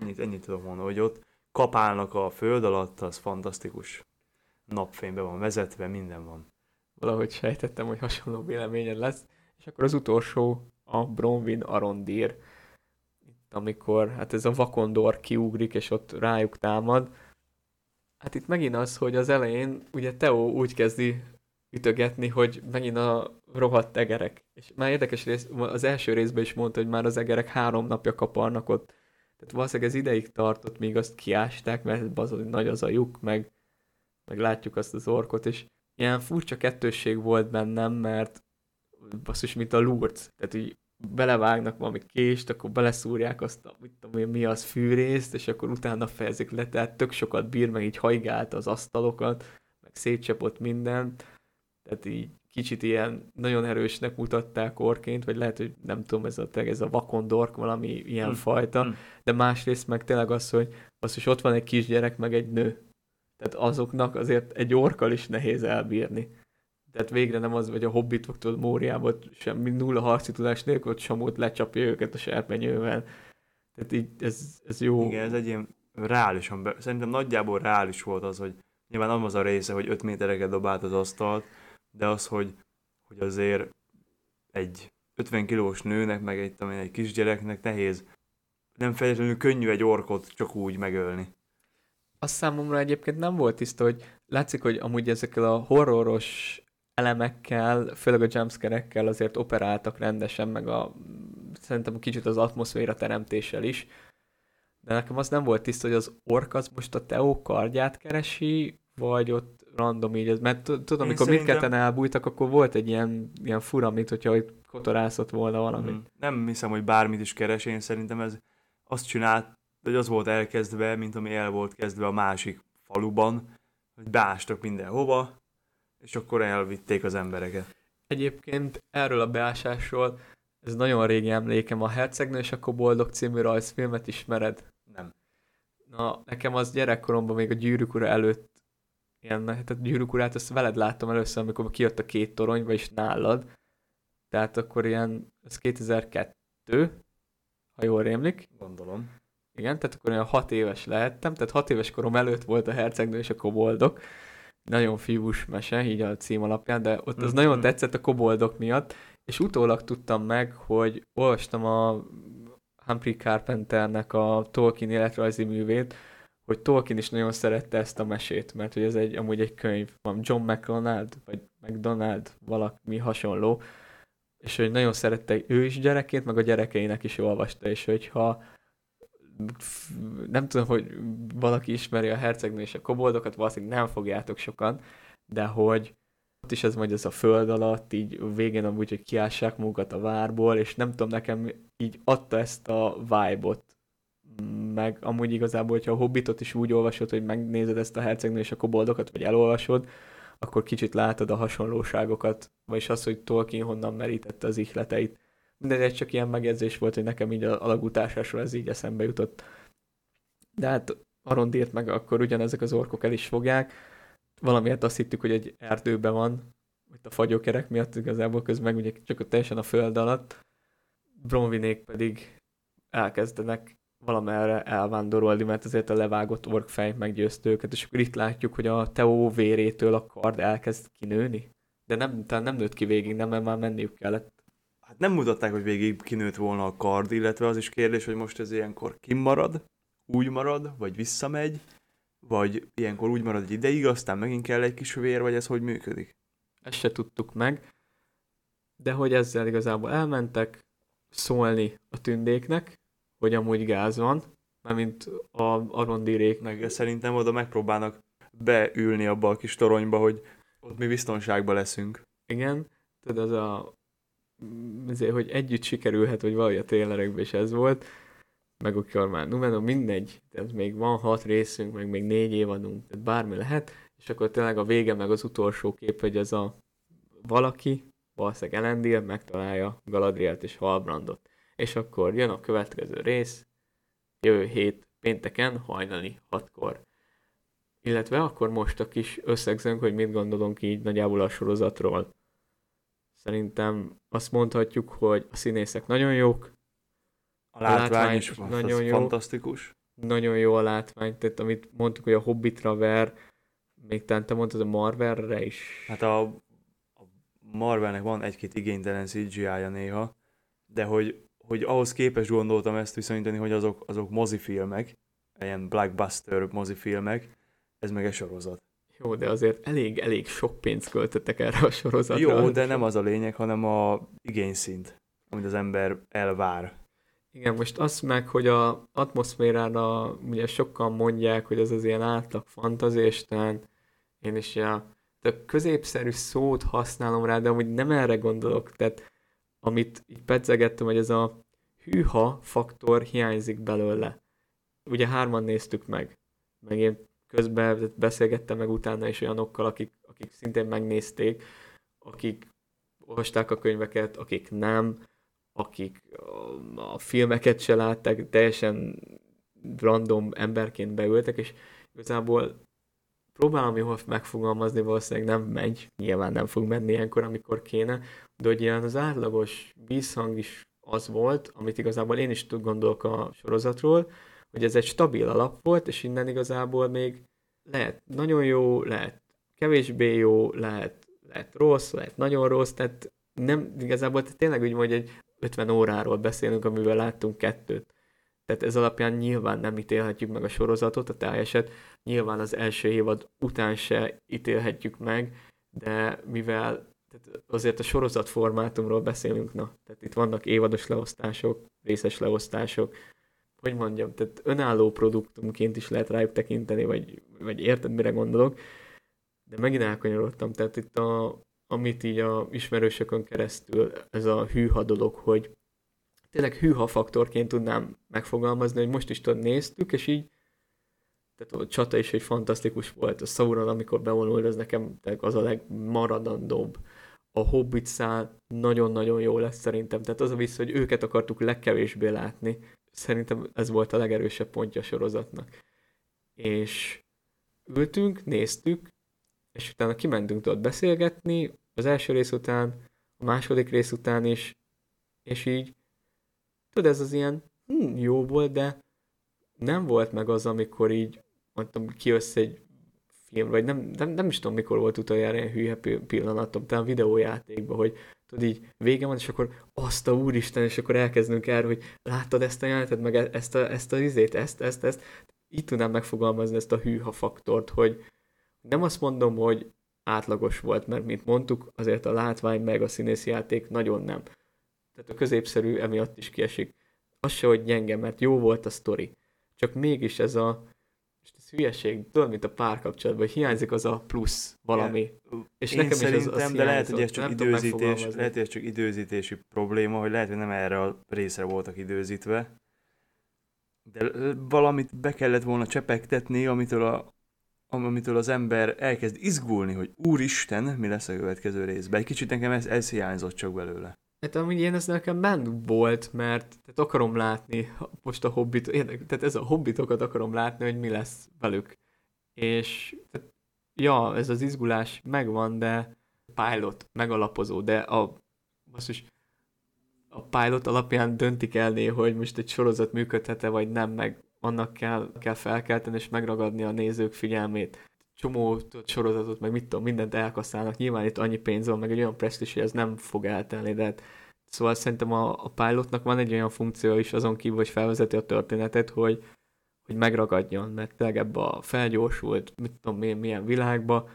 Ennyit, ennyit tudom mondani, hogy ott kapálnak a föld alatt, az fantasztikus. Napfénybe van vezetve, minden van. Valahogy sejtettem, hogy hasonló véleményed lesz. És akkor az utolsó a Bronwyn Arondir amikor hát ez a vakondor kiugrik, és ott rájuk támad. Hát itt megint az, hogy az elején ugye Teo úgy kezdi ütögetni, hogy megint a rohadt egerek. És már érdekes rész, az első részben is mondta, hogy már az egerek három napja kaparnak ott. Tehát valószínűleg ez ideig tartott, míg azt kiásták, mert az nagy az a lyuk, meg, meg látjuk azt az orkot, és ilyen furcsa kettősség volt bennem, mert basszus, mint a Lourdes. Tehát így belevágnak valami kést, akkor beleszúrják azt a, mit tudom én, mi az fűrészt, és akkor utána fejezik le, tehát tök sokat bír, meg így hajgált az asztalokat, meg szétcsapott minden, tehát így kicsit ilyen nagyon erősnek mutatták orként, vagy lehet, hogy nem tudom, ez a, ez a vakondork valami ilyen mm. fajta, mm. de másrészt meg tényleg az, hogy az, is ott van egy kisgyerek, meg egy nő. Tehát azoknak azért egy orkal is nehéz elbírni. Tehát végre nem az, hogy a hobbitok tudod Móriába semmi nulla harci tudás nélkül, ott Samót lecsapja őket a serpenyővel. Tehát így ez, ez jó. Igen, ez egy ilyen reálisan, be, szerintem nagyjából reális volt az, hogy nyilván nem az a része, hogy 5 métereket dobált az asztalt, de az, hogy, hogy azért egy 50 kilós nőnek, meg egy, tudom egy kisgyereknek nehéz, nem feltétlenül könnyű egy orkot csak úgy megölni. Az számomra egyébként nem volt tiszta, hogy látszik, hogy amúgy ezekkel a horroros elemekkel, főleg a jumpscare azért operáltak rendesen, meg a, szerintem kicsit az atmoszféra teremtéssel is. De nekem az nem volt tiszta, hogy az ork az most a Teo kardját keresi, vagy ott random így, mert tudom, amikor szerintem... mindketten elbújtak, akkor volt egy ilyen, ilyen fura, mint hogyha itt kotorászott volna valami. Hmm. Nem hiszem, hogy bármit is keres, én szerintem ez azt csinált, hogy az volt elkezdve, mint ami el volt kezdve a másik faluban, hogy beástak mindenhova, és akkor elvitték az embereket. Egyébként erről a beásásról, ez nagyon régi emlékem, a Hercegnő és akkor Boldog című rajzfilmet ismered? Nem. Na, nekem az gyerekkoromban még a Gyűrűk ura előtt ilyen, tehát gyűrűk urát, azt veled láttam először, amikor kijött a két torony, vagyis nálad. Tehát akkor ilyen, ez 2002, ha jól rémlik. Gondolom. Igen, tehát akkor olyan hat éves lehettem, tehát hat éves korom előtt volt a hercegnő és a koboldok. Nagyon fiús mese, így a cím alapján, de ott az Mhm. nagyon tetszett a koboldok miatt, és utólag tudtam meg, hogy olvastam a Humphrey Carpenternek a Tolkien életrajzi művét, hogy Tolkien is nagyon szerette ezt a mesét, mert hogy ez egy, amúgy egy könyv, van John McDonald, vagy McDonald, valami hasonló, és hogy nagyon szerette ő is gyerekként, meg a gyerekeinek is olvasta, és hogyha nem tudom, hogy valaki ismeri a hercegnő és a koboldokat, valószínűleg nem fogjátok sokan, de hogy ott is ez majd ez a föld alatt, így végén amúgy, hogy kiássák magukat a várból, és nem tudom, nekem így adta ezt a vibe-ot, meg amúgy igazából, hogyha a Hobbitot is úgy olvasod, hogy megnézed ezt a hercegnő és a koboldokat, vagy elolvasod, akkor kicsit látod a hasonlóságokat, vagyis az, hogy Tolkien honnan merítette az ihleteit. Mindegy, ez csak ilyen megjegyzés volt, hogy nekem így a alagutásásról ez így eszembe jutott. De hát Arondírt meg akkor ugyanezek az orkok el is fogják. Valamiért azt hittük, hogy egy erdőben van, itt a fagyókerek miatt igazából közben meg ugye csak ott teljesen a föld alatt. Bronvinék pedig elkezdenek valamerre elvándorolni, mert azért a levágott orkfej meggyőzte őket, és akkor itt látjuk, hogy a Teó vérétől a kard elkezd kinőni. De nem, talán nem nőtt ki végig, nem, mert már menniük kellett. Hát nem mutatták, hogy végig kinőtt volna a kard, illetve az is kérdés, hogy most ez ilyenkor kimarad, úgy marad, vagy visszamegy, vagy ilyenkor úgy marad egy ideig, aztán megint kell egy kis vér, vagy ez hogy működik? Ezt se tudtuk meg, de hogy ezzel igazából elmentek szólni a tündéknek, hogy amúgy gáz van, mint a arondirék. Meg szerintem oda megpróbálnak beülni abba a kis toronyba, hogy ott mi biztonságban leszünk. Igen, tudod, az a azért, hogy együtt sikerülhet, hogy valahogy a trailerekben is ez volt, meg akkor már Numenor mindegy, tehát még van hat részünk, meg még négy évadunk, tehát bármi lehet, és akkor tényleg a vége meg az utolsó kép, hogy ez a valaki, valószínűleg Elendil megtalálja Galadrielt és Halbrandot. És akkor jön a következő rész, jövő hét pénteken hajnali hatkor. Illetve akkor most a kis összegzőnk, hogy mit gondolunk így nagyjából a sorozatról. Szerintem azt mondhatjuk, hogy a színészek nagyon jók, A látvány, látvány is nagyon jó. fantasztikus. nagyon jó a látvány, tehát amit mondtuk, hogy a Hobbitra ver, még talán te mondtad a Marvelre is. Hát a, a Marvelnek van egy-két igénytelen CGI-ja néha, de hogy, hogy ahhoz képest gondoltam ezt viszonyítani, hogy azok, azok mozifilmek, ilyen blockbuster mozifilmek, ez meg egy sorozat. Jó, de azért elég, elég sok pénzt költöttek erre a sorozatra. Jó, de nem az a lényeg, hanem a igényszint, amit az ember elvár. Igen, most azt meg, hogy a atmoszférára ugye sokan mondják, hogy ez az ilyen átlag fantazésten, én is a, a középszerű szót használom rá, de amúgy nem erre gondolok, tehát amit így pedzegettem, hogy ez a hűha faktor hiányzik belőle. Ugye hárman néztük meg, meg én közben beszélgettem meg utána is olyanokkal, akik, akik szintén megnézték, akik olvasták a könyveket, akik nem, akik a, filmeket se látták, teljesen random emberként beültek, és igazából próbálom jól megfogalmazni, valószínűleg nem megy, nyilván nem fog menni ilyenkor, amikor kéne, de hogy ilyen az átlagos vízhang is az volt, amit igazából én is gondolok a sorozatról, hogy ez egy stabil alap volt, és innen igazából még lehet nagyon jó, lehet kevésbé jó, lehet, lehet rossz, lehet nagyon rossz, tehát nem igazából tehát tényleg úgy, hogy egy 50 óráról beszélünk, amivel láttunk kettőt. Tehát ez alapján nyilván nem ítélhetjük meg a sorozatot, a teljeset, nyilván az első évad után se ítélhetjük meg, de mivel tehát azért a sorozat formátumról beszélünk, na, tehát itt vannak évados leosztások, részes leosztások, hogy mondjam, tehát önálló produktumként is lehet rájuk tekinteni, vagy, vagy érted, mire gondolok, de megint elkanyarodtam, tehát itt a, amit így a ismerősökön keresztül ez a hűha dolog, hogy tényleg hűha faktorként tudnám megfogalmazni, hogy most is tudod, néztük, és így tehát a csata is egy fantasztikus volt. A Sauron, amikor bevonult, az nekem az a legmaradandóbb. A Hobbit szál nagyon-nagyon jó lesz szerintem. Tehát az a vissza, hogy őket akartuk legkevésbé látni. Szerintem ez volt a legerősebb pontja a sorozatnak. És ültünk, néztük, és utána kimentünk ott beszélgetni, az első rész után, a második rész után is, és így, tudod, ez az ilyen, hm, jó volt, de nem volt meg az, amikor így, mondtam, kijössz egy film, vagy nem, nem, nem is tudom, mikor volt utoljára ilyen hülye pillanatom, talán videójátékban, hogy tudod így vége van, és akkor azt a úristen, és akkor elkezdünk erről, hogy láttad ezt a jelenetet, meg e- ezt a, ezt a izét, ezt, ezt, ezt. Így tudnám megfogalmazni ezt a hűha faktort, hogy nem azt mondom, hogy átlagos volt, mert mint mondtuk, azért a látvány meg a színészi játék nagyon nem. Tehát a középszerű emiatt is kiesik. Az se, hogy gyenge, mert jó volt a sztori. Csak mégis ez a ez hülyeség, tudod, mint a párkapcsolatban, hogy hiányzik az a plusz valami. Igen. És Én nekem is az, az de lehet, hogy ez csak időzítés, lehet, hogy ez csak időzítési probléma, hogy lehet, hogy nem erre a részre voltak időzítve. De valamit be kellett volna csepegtetni, amitől, a, amitől az ember elkezd izgulni, hogy úristen, mi lesz a következő részben. Egy kicsit nekem ez, ez hiányzott csak belőle. Hát amúgy én ez nekem bent volt, mert tehát akarom látni most a hobbit, tehát ez a hobbitokat akarom látni, hogy mi lesz velük. És tehát, ja, ez az izgulás megvan, de pilot megalapozó, de a basszus, a pilot alapján döntik elné, hogy most egy sorozat működhet-e vagy nem, meg annak kell, kell felkelteni és megragadni a nézők figyelmét csomó sorozatot, meg mit tudom, mindent elkaszálnak. Nyilván itt annyi pénz van, meg egy olyan presztis, hogy ez nem fog eltelni, de hát, szóval szerintem a, a pilotnak van egy olyan funkció is azon kívül, hogy felvezeti a történetet, hogy, hogy megragadjon, mert tényleg ebbe a felgyorsult, mit tudom milyen, milyen világba,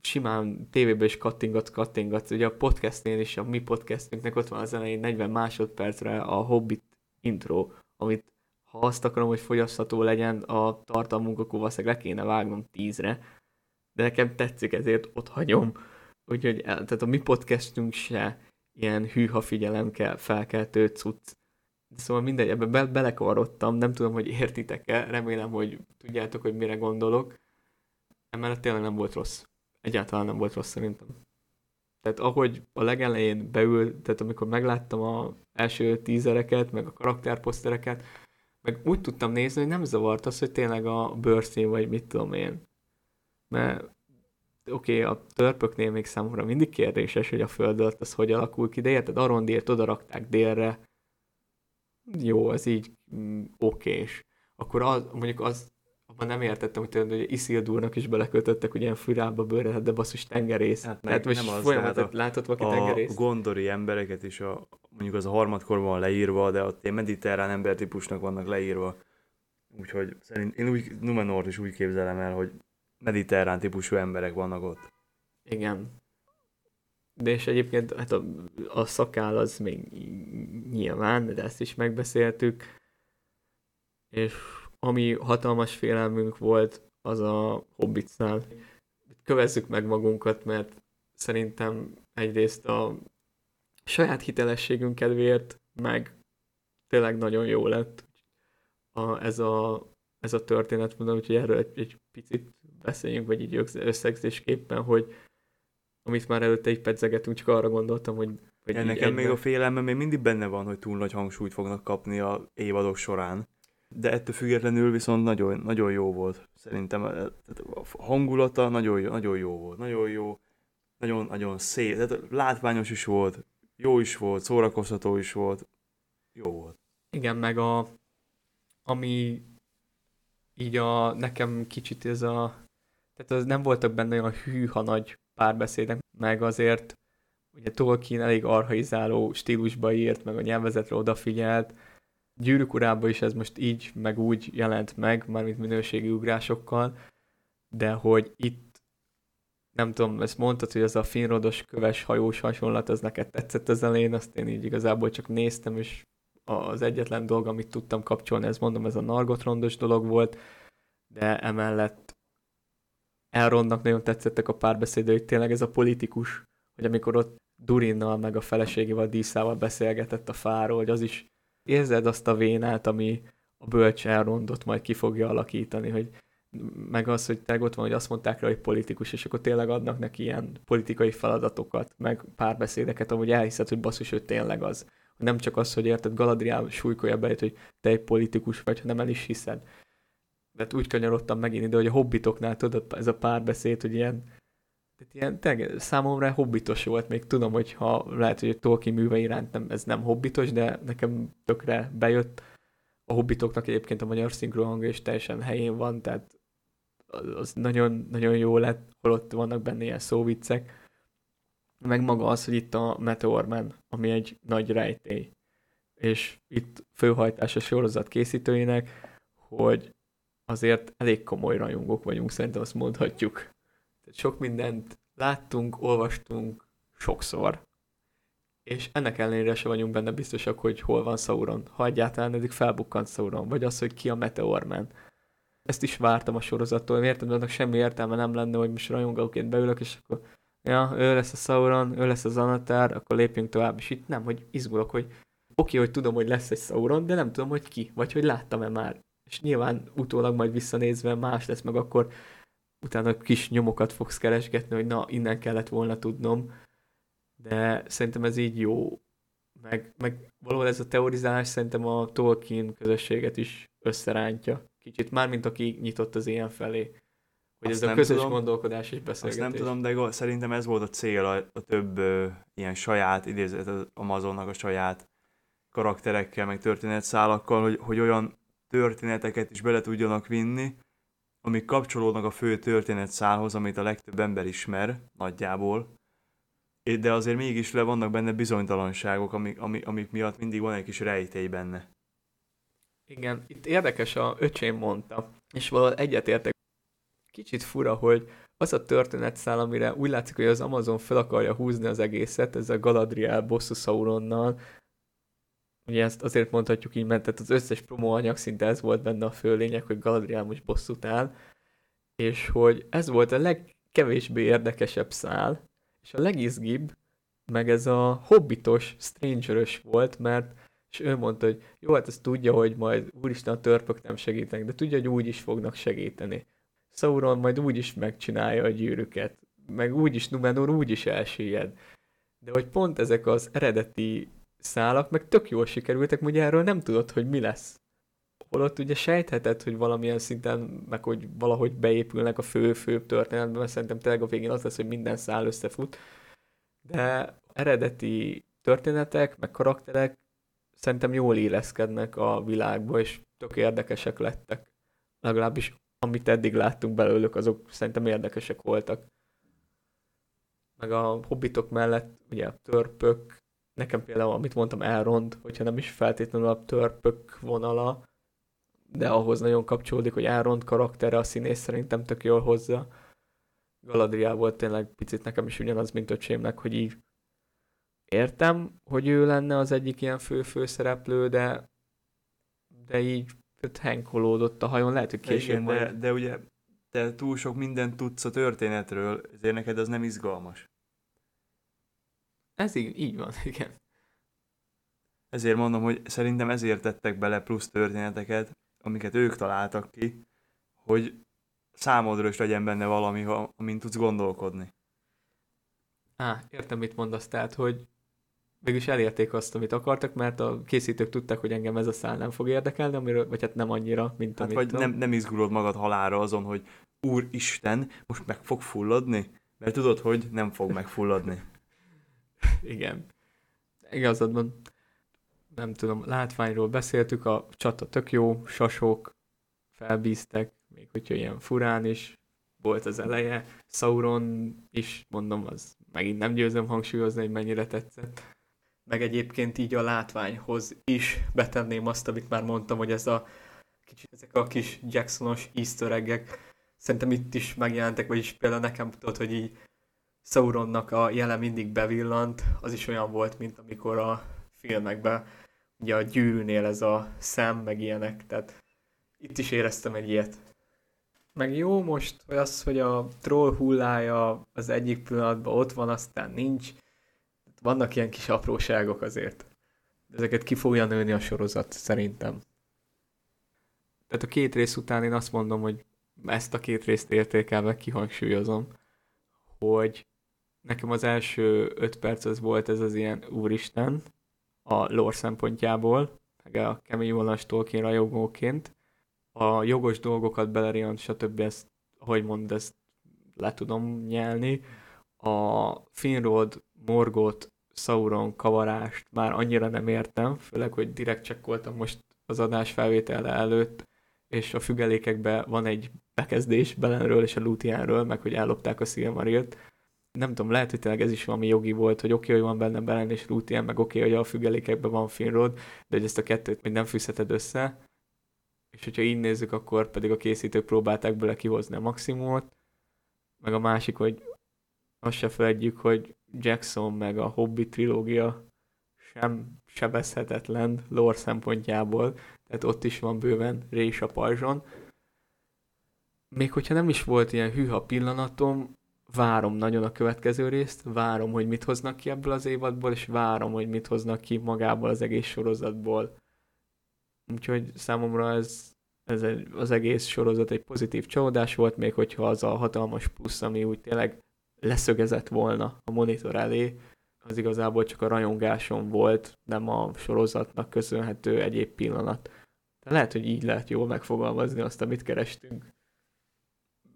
simán tévében is kattingatsz, kattingatsz. Ugye a podcastnél is, a mi podcastünknek ott van az elején 40 másodpercre a Hobbit intro, amit ha azt akarom, hogy fogyasztható legyen a tartalmunk, akkor valószínűleg le kéne vágnom tízre, de nekem tetszik, ezért ott hagyom. Úgyhogy tehát a mi podcastünk se ilyen hűha figyelem kell, felkeltő cucc. De szóval mindegy, ebbe be- belekarodtam, nem tudom, hogy értitek-e, remélem, hogy tudjátok, hogy mire gondolok. Emellett tényleg nem volt rossz. Egyáltalán nem volt rossz szerintem. Tehát ahogy a legelején beül, tehát amikor megláttam a első tízereket, meg a karakterposztereket, meg úgy tudtam nézni, hogy nem zavart az, hogy tényleg a bőrszín, vagy mit tudom én. Mert oké, okay, a törpöknél még számomra mindig kérdéses, hogy a föld alatt az hogy alakul ki, de érted, Arondért oda rakták délre, jó, az így mm, okés. Akkor az, mondjuk az, abban nem értettem, hogy, tőle, hogy Isildurnak is belekötöttek, hogy ilyen fűrába bőre, de basszus tengerész. Hát hát most nem az, folyamatot hát látod valaki tengerész. A gondori embereket is a, mondjuk az a harmadkorban van leírva, de ott ilyen mediterrán embertípusnak vannak leírva. Úgyhogy szerint én úgy Numenort is úgy képzelem el, hogy mediterrán típusú emberek vannak ott. Igen. De és egyébként hát a, a szakál az még nyilván, de ezt is megbeszéltük. És ami hatalmas félelmünk volt, az a Hobbitnál. Kövezzük meg magunkat, mert szerintem egyrészt a saját hitelességünk kedvéért, meg tényleg nagyon jó lett a, ez, a, ez a történet, mondom, úgyhogy erről egy, egy picit beszéljünk, vagy így összegzésképpen, hogy amit már előtte egy pedzegetünk, csak arra gondoltam, hogy... hogy ja, nekem még a félelmem még mindig benne van, hogy túl nagy hangsúlyt fognak kapni a évadok során. De ettől függetlenül viszont nagyon, nagyon jó volt. Szerintem a hangulata nagyon, nagyon jó volt. Nagyon jó, nagyon, nagyon szép. Tehát látványos is volt, jó is volt, szórakoztató is volt, jó volt. Igen, meg a, ami így a, nekem kicsit ez a, tehát az nem voltak benne olyan hűha nagy párbeszédek, meg azért ugye Tolkien elég arhaizáló stílusba írt, meg a nyelvezetre odafigyelt, Gyűrűk is ez most így, meg úgy jelent meg, mármint minőségi ugrásokkal, de hogy itt nem tudom, ezt mondtad, hogy az a finrodos köves hajós hasonlat, az neked tetszett az elején, azt én így igazából csak néztem, és az egyetlen dolog, amit tudtam kapcsolni, ez mondom, ez a nargotrondos dolog volt, de emellett Elrondnak nagyon tetszettek a párbeszédő, hogy tényleg ez a politikus, hogy amikor ott Durinnal meg a feleségével, Díszával beszélgetett a fáról, hogy az is érzed azt a vénát, ami a bölcs Elrondot majd ki fogja alakítani, hogy meg az, hogy tényleg ott van, hogy azt mondták rá, hogy politikus, és akkor tényleg adnak neki ilyen politikai feladatokat, meg párbeszédeket, amúgy elhiszed, hogy basszus, hogy tényleg az. Nem csak az, hogy érted, Galadriel súlykolja be, hogy te egy politikus vagy, hanem el is hiszed. De hát úgy kanyarodtam megint ide, hogy a hobbitoknál tudod, ez a párbeszéd, hogy ilyen ilyen, tényleg számomra hobbitos volt, még tudom, hogy ha lehet, hogy a Tolkien műve iránt nem, ez nem hobbitos, de nekem tökre bejött. A hobbitoknak egyébként a magyar szinkronhangja is teljesen helyén van, tehát az nagyon, nagyon jó lett, holott vannak benne ilyen szóviccek. Meg maga az, hogy itt a Meteorman, ami egy nagy rejtély. És itt főhajtás a sorozat készítőinek, hogy azért elég komoly rajongók vagyunk, szerintem azt mondhatjuk. Tehát sok mindent láttunk, olvastunk sokszor, és ennek ellenére se vagyunk benne biztosak, hogy hol van Sauron, ha egyáltalán eddig felbukkant Sauron, vagy az, hogy ki a Meteorman. Ezt is vártam a sorozattól, értem, de annak semmi értelme nem lenne, hogy most rajongóként beülök, és akkor ja, ő lesz a Sauron, ő lesz az Anatár, akkor lépjünk tovább, és itt nem, hogy izgulok, hogy oké, okay, hogy tudom, hogy lesz egy Sauron, de nem tudom, hogy ki, vagy hogy láttam-e már. És nyilván utólag majd visszanézve más lesz, meg akkor utána kis nyomokat fogsz keresgetni, hogy na, innen kellett volna tudnom, de szerintem ez így jó, meg, meg valahol ez a teorizálás szerintem a Tolkien közösséget is összerántja. Kicsit már, mint aki nyitott az ilyen felé. Hogy azt ez a közös tudom, gondolkodás és beszélgetés. Azt nem tudom, de szerintem ez volt a cél a, a több ö, ilyen saját, idézett az Amazonnak a saját karakterekkel, meg történetszálakkal, hogy, hogy olyan történeteket is bele tudjanak vinni, amik kapcsolódnak a fő történetszálhoz, amit a legtöbb ember ismer nagyjából, de azért mégis le vannak benne bizonytalanságok, amik, amik, amik miatt mindig van egy kis rejtély benne. Igen, itt érdekes a öcsém mondta, és valahol egyetértek. Kicsit fura, hogy az a történetszál, amire úgy látszik, hogy az Amazon fel akarja húzni az egészet, ez a Galadriel bosszú Sauronnal, ugye ezt azért mondhatjuk így, mert az összes promóanyag szinte ez volt benne a fő lényeg, hogy Galadriel most bosszút áll, és hogy ez volt a legkevésbé érdekesebb szál, és a legizgibb, meg ez a hobbitos, strangerös volt, mert és ő mondta, hogy jó, hát ezt tudja, hogy majd úristen a törpök nem segítenek, de tudja, hogy úgy is fognak segíteni. Sauron majd úgy is megcsinálja a gyűrűket, meg úgy is Numenor úgy is elsüllyed. De hogy pont ezek az eredeti szálak meg tök jól sikerültek, ugye erről nem tudod, hogy mi lesz. Holott ugye sejtheted, hogy valamilyen szinten, meg hogy valahogy beépülnek a fő-fő történetbe, mert szerintem tényleg a végén az lesz, hogy minden szál összefut. De eredeti történetek, meg karakterek szerintem jól éleszkednek a világba, és tök érdekesek lettek. Legalábbis amit eddig láttunk belőlük, azok szerintem érdekesek voltak. Meg a hobbitok mellett ugye a törpök, nekem például, amit mondtam, elrond, hogyha nem is feltétlenül a törpök vonala, de ahhoz nagyon kapcsolódik, hogy elrond karaktere, a színész szerintem tök jól hozza. Galadriel volt tényleg picit nekem is ugyanaz, mint öcsémnek, hogy így értem, hogy ő lenne az egyik ilyen fő-főszereplő, de de így henkolódott a hajón, lehet, hogy később Igen, majd... de, de ugye te túl sok mindent tudsz a történetről, ezért neked az nem izgalmas. Ez így, így van, igen. Ezért mondom, hogy szerintem ezért tettek bele plusz történeteket, amiket ők találtak ki, hogy számodra is legyen benne valami, amin tudsz gondolkodni. Á, értem, mit mondasz, tehát, hogy mégis elérték azt, amit akartak, mert a készítők tudták, hogy engem ez a szál nem fog érdekelni, amiről, vagy hát nem annyira, mint hát amit... Vagy nem, nem izgulod magad halára azon, hogy Úristen, most meg fog fulladni? Mert tudod, hogy nem fog megfulladni. Igen. Igazad van. Nem tudom, látványról beszéltük, a csata tök jó, sasok felbíztek, még hogyha ilyen furán is volt az eleje. Sauron is, mondom, az megint nem győzöm hangsúlyozni, hogy mennyire tetszett. Meg egyébként így a látványhoz is betenném azt, amit már mondtam, hogy ez a kicsit ezek a kis Jacksonos easter egg szerintem itt is megjelentek, vagyis például nekem tudod, hogy így Sauronnak a jele mindig bevillant, az is olyan volt, mint amikor a filmekben ugye a gyűrűnél ez a szem, meg ilyenek, tehát itt is éreztem egy ilyet. Meg jó most, hogy az, hogy a troll hullája az egyik pillanatban ott van, aztán nincs. Vannak ilyen kis apróságok azért. De ezeket ki fogja nőni a sorozat, szerintem. Tehát a két rész után én azt mondom, hogy ezt a két részt értékelve kihangsúlyozom, hogy nekem az első öt perc az volt ez az ilyen úristen a lore szempontjából, meg a kemény vonalas Tolkien rajongóként. A jogos dolgokat Beleriand, stb. ezt, ahogy mond, ezt le tudom nyelni. a Finrod, Morgot, Sauron kavarást már annyira nem értem, főleg, hogy direkt csekkoltam most az adás felvétele előtt, és a függelékekben van egy bekezdés Belenről és a Lutiánről, meg hogy ellopták a Silmarilt. Nem tudom, lehet, hogy tényleg ez is valami jogi volt, hogy oké, okay, hogy van benne Belen és Lutián, meg oké, okay, hogy a függelékekben van Finrod, de hogy ezt a kettőt még nem fűzheted össze. És hogyha így nézzük, akkor pedig a készítők próbálták bele kihozni a maximumot. Meg a másik, hogy azt se felejtjük, hogy Jackson meg a Hobbit trilógia sem sebezhetetlen lore szempontjából, tehát ott is van bőven rés a pajzson. Még hogyha nem is volt ilyen hűha pillanatom, várom nagyon a következő részt, várom, hogy mit hoznak ki ebből az évadból, és várom, hogy mit hoznak ki magából az egész sorozatból. Úgyhogy számomra ez, ez egy, az egész sorozat egy pozitív csalódás volt, még hogyha az a hatalmas plusz, ami úgy tényleg leszögezett volna a monitor elé, az igazából csak a rajongáson volt, nem a sorozatnak köszönhető egyéb pillanat. De lehet, hogy így lehet jól megfogalmazni azt, amit kerestünk.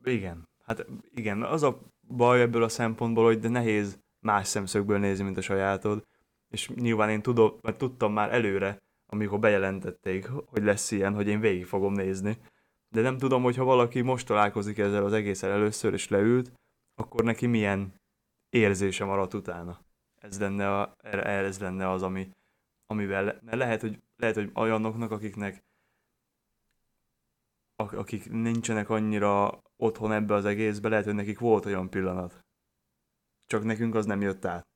Igen, hát igen, az a baj ebből a szempontból, hogy de nehéz más szemszögből nézni, mint a sajátod, és nyilván én tudom, mert tudtam már előre, amikor bejelentették, hogy lesz ilyen, hogy én végig fogom nézni. De nem tudom, hogy ha valaki most találkozik ezzel az egészen először, és leült, akkor neki milyen érzése maradt utána. Ez lenne, a, ez lenne az, ami, amivel, mert lehet, hogy, lehet, hogy olyanoknak, akiknek akik nincsenek annyira otthon ebbe az egészbe, lehet, hogy nekik volt olyan pillanat. Csak nekünk az nem jött át.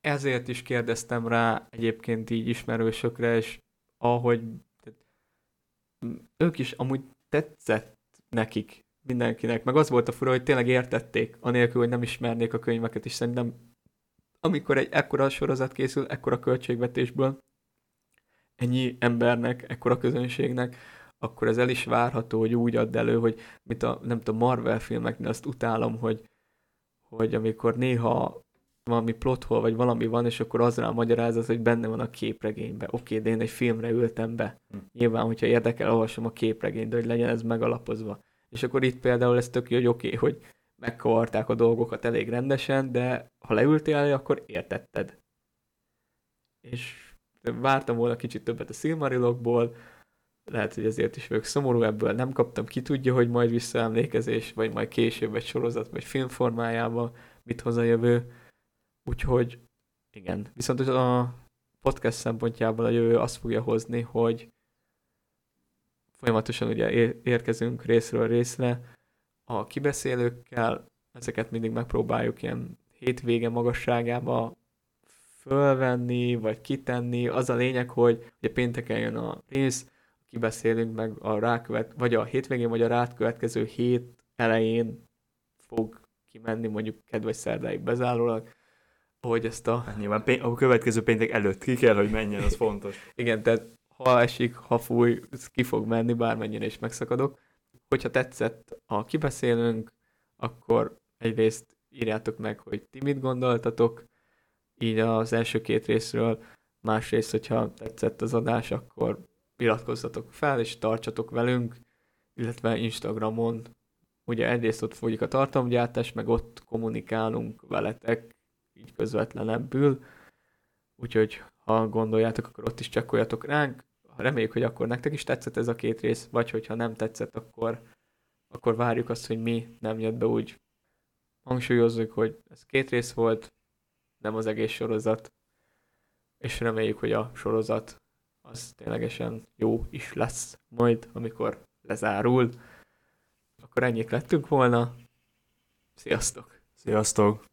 Ezért is kérdeztem rá egyébként így ismerősökre, és ahogy ők is amúgy tetszett nekik mindenkinek, meg az volt a fura, hogy tényleg értették, anélkül, hogy nem ismernék a könyveket, és szerintem amikor egy ekkora sorozat készül, ekkora költségvetésből, ennyi embernek, ekkora közönségnek, akkor ez el is várható, hogy úgy add elő, hogy mint a, nem tudom, Marvel filmeknél azt utálom, hogy, hogy amikor néha valami plothol, vagy valami van, és akkor az rá magyarázat, hogy benne van a képregénybe. Oké, de én egy filmre ültem be. Hm. Nyilván, hogyha érdekel, olvasom a képregényt, de hogy legyen ez megalapozva. És akkor itt például ez tök jó, hogy oké, okay, hogy megkavarták a dolgokat elég rendesen, de ha leültél elé, akkor értetted. És vártam volna kicsit többet a Silmarilokból, lehet, hogy ezért is vagyok szomorú, ebből nem kaptam, ki tudja, hogy majd visszaemlékezés, vagy majd később egy sorozat, vagy film formájában mit hoz a jövő. Úgyhogy igen, viszont a podcast szempontjából a jövő azt fogja hozni, hogy folyamatosan ugye érkezünk részről részre, a kibeszélőkkel, ezeket mindig megpróbáljuk ilyen hétvége magasságába fölvenni, vagy kitenni. Az a lényeg, hogy ugye pénteken jön a rész, kibeszélünk meg a rákövet, vagy a hétvégén, vagy a rátkövetkező hét elején fog kimenni, mondjuk kedves szerdáig bezárólag, hogy ezt a... Hát nyilván a következő péntek előtt ki kell, hogy menjen, az fontos. Igen, tehát ha esik, ha fúj, ki fog menni, bármennyire is megszakadok. Hogyha tetszett a kibeszélünk, akkor egyrészt írjátok meg, hogy ti mit gondoltatok, így az első két részről, másrészt, hogyha tetszett az adás, akkor iratkozzatok fel, és tartsatok velünk, illetve Instagramon, ugye egyrészt ott folyik a tartalomgyártás, meg ott kommunikálunk veletek, így közvetlenebbül, úgyhogy ha gondoljátok, akkor ott is csekkoljatok ránk, reméljük, hogy akkor nektek is tetszett ez a két rész, vagy hogyha nem tetszett, akkor, akkor várjuk azt, hogy mi nem jött be úgy. Hangsúlyozzuk, hogy ez két rész volt, nem az egész sorozat, és reméljük, hogy a sorozat az ténylegesen jó is lesz majd, amikor lezárul. Akkor ennyit lettünk volna. Sziasztok! Sziasztok!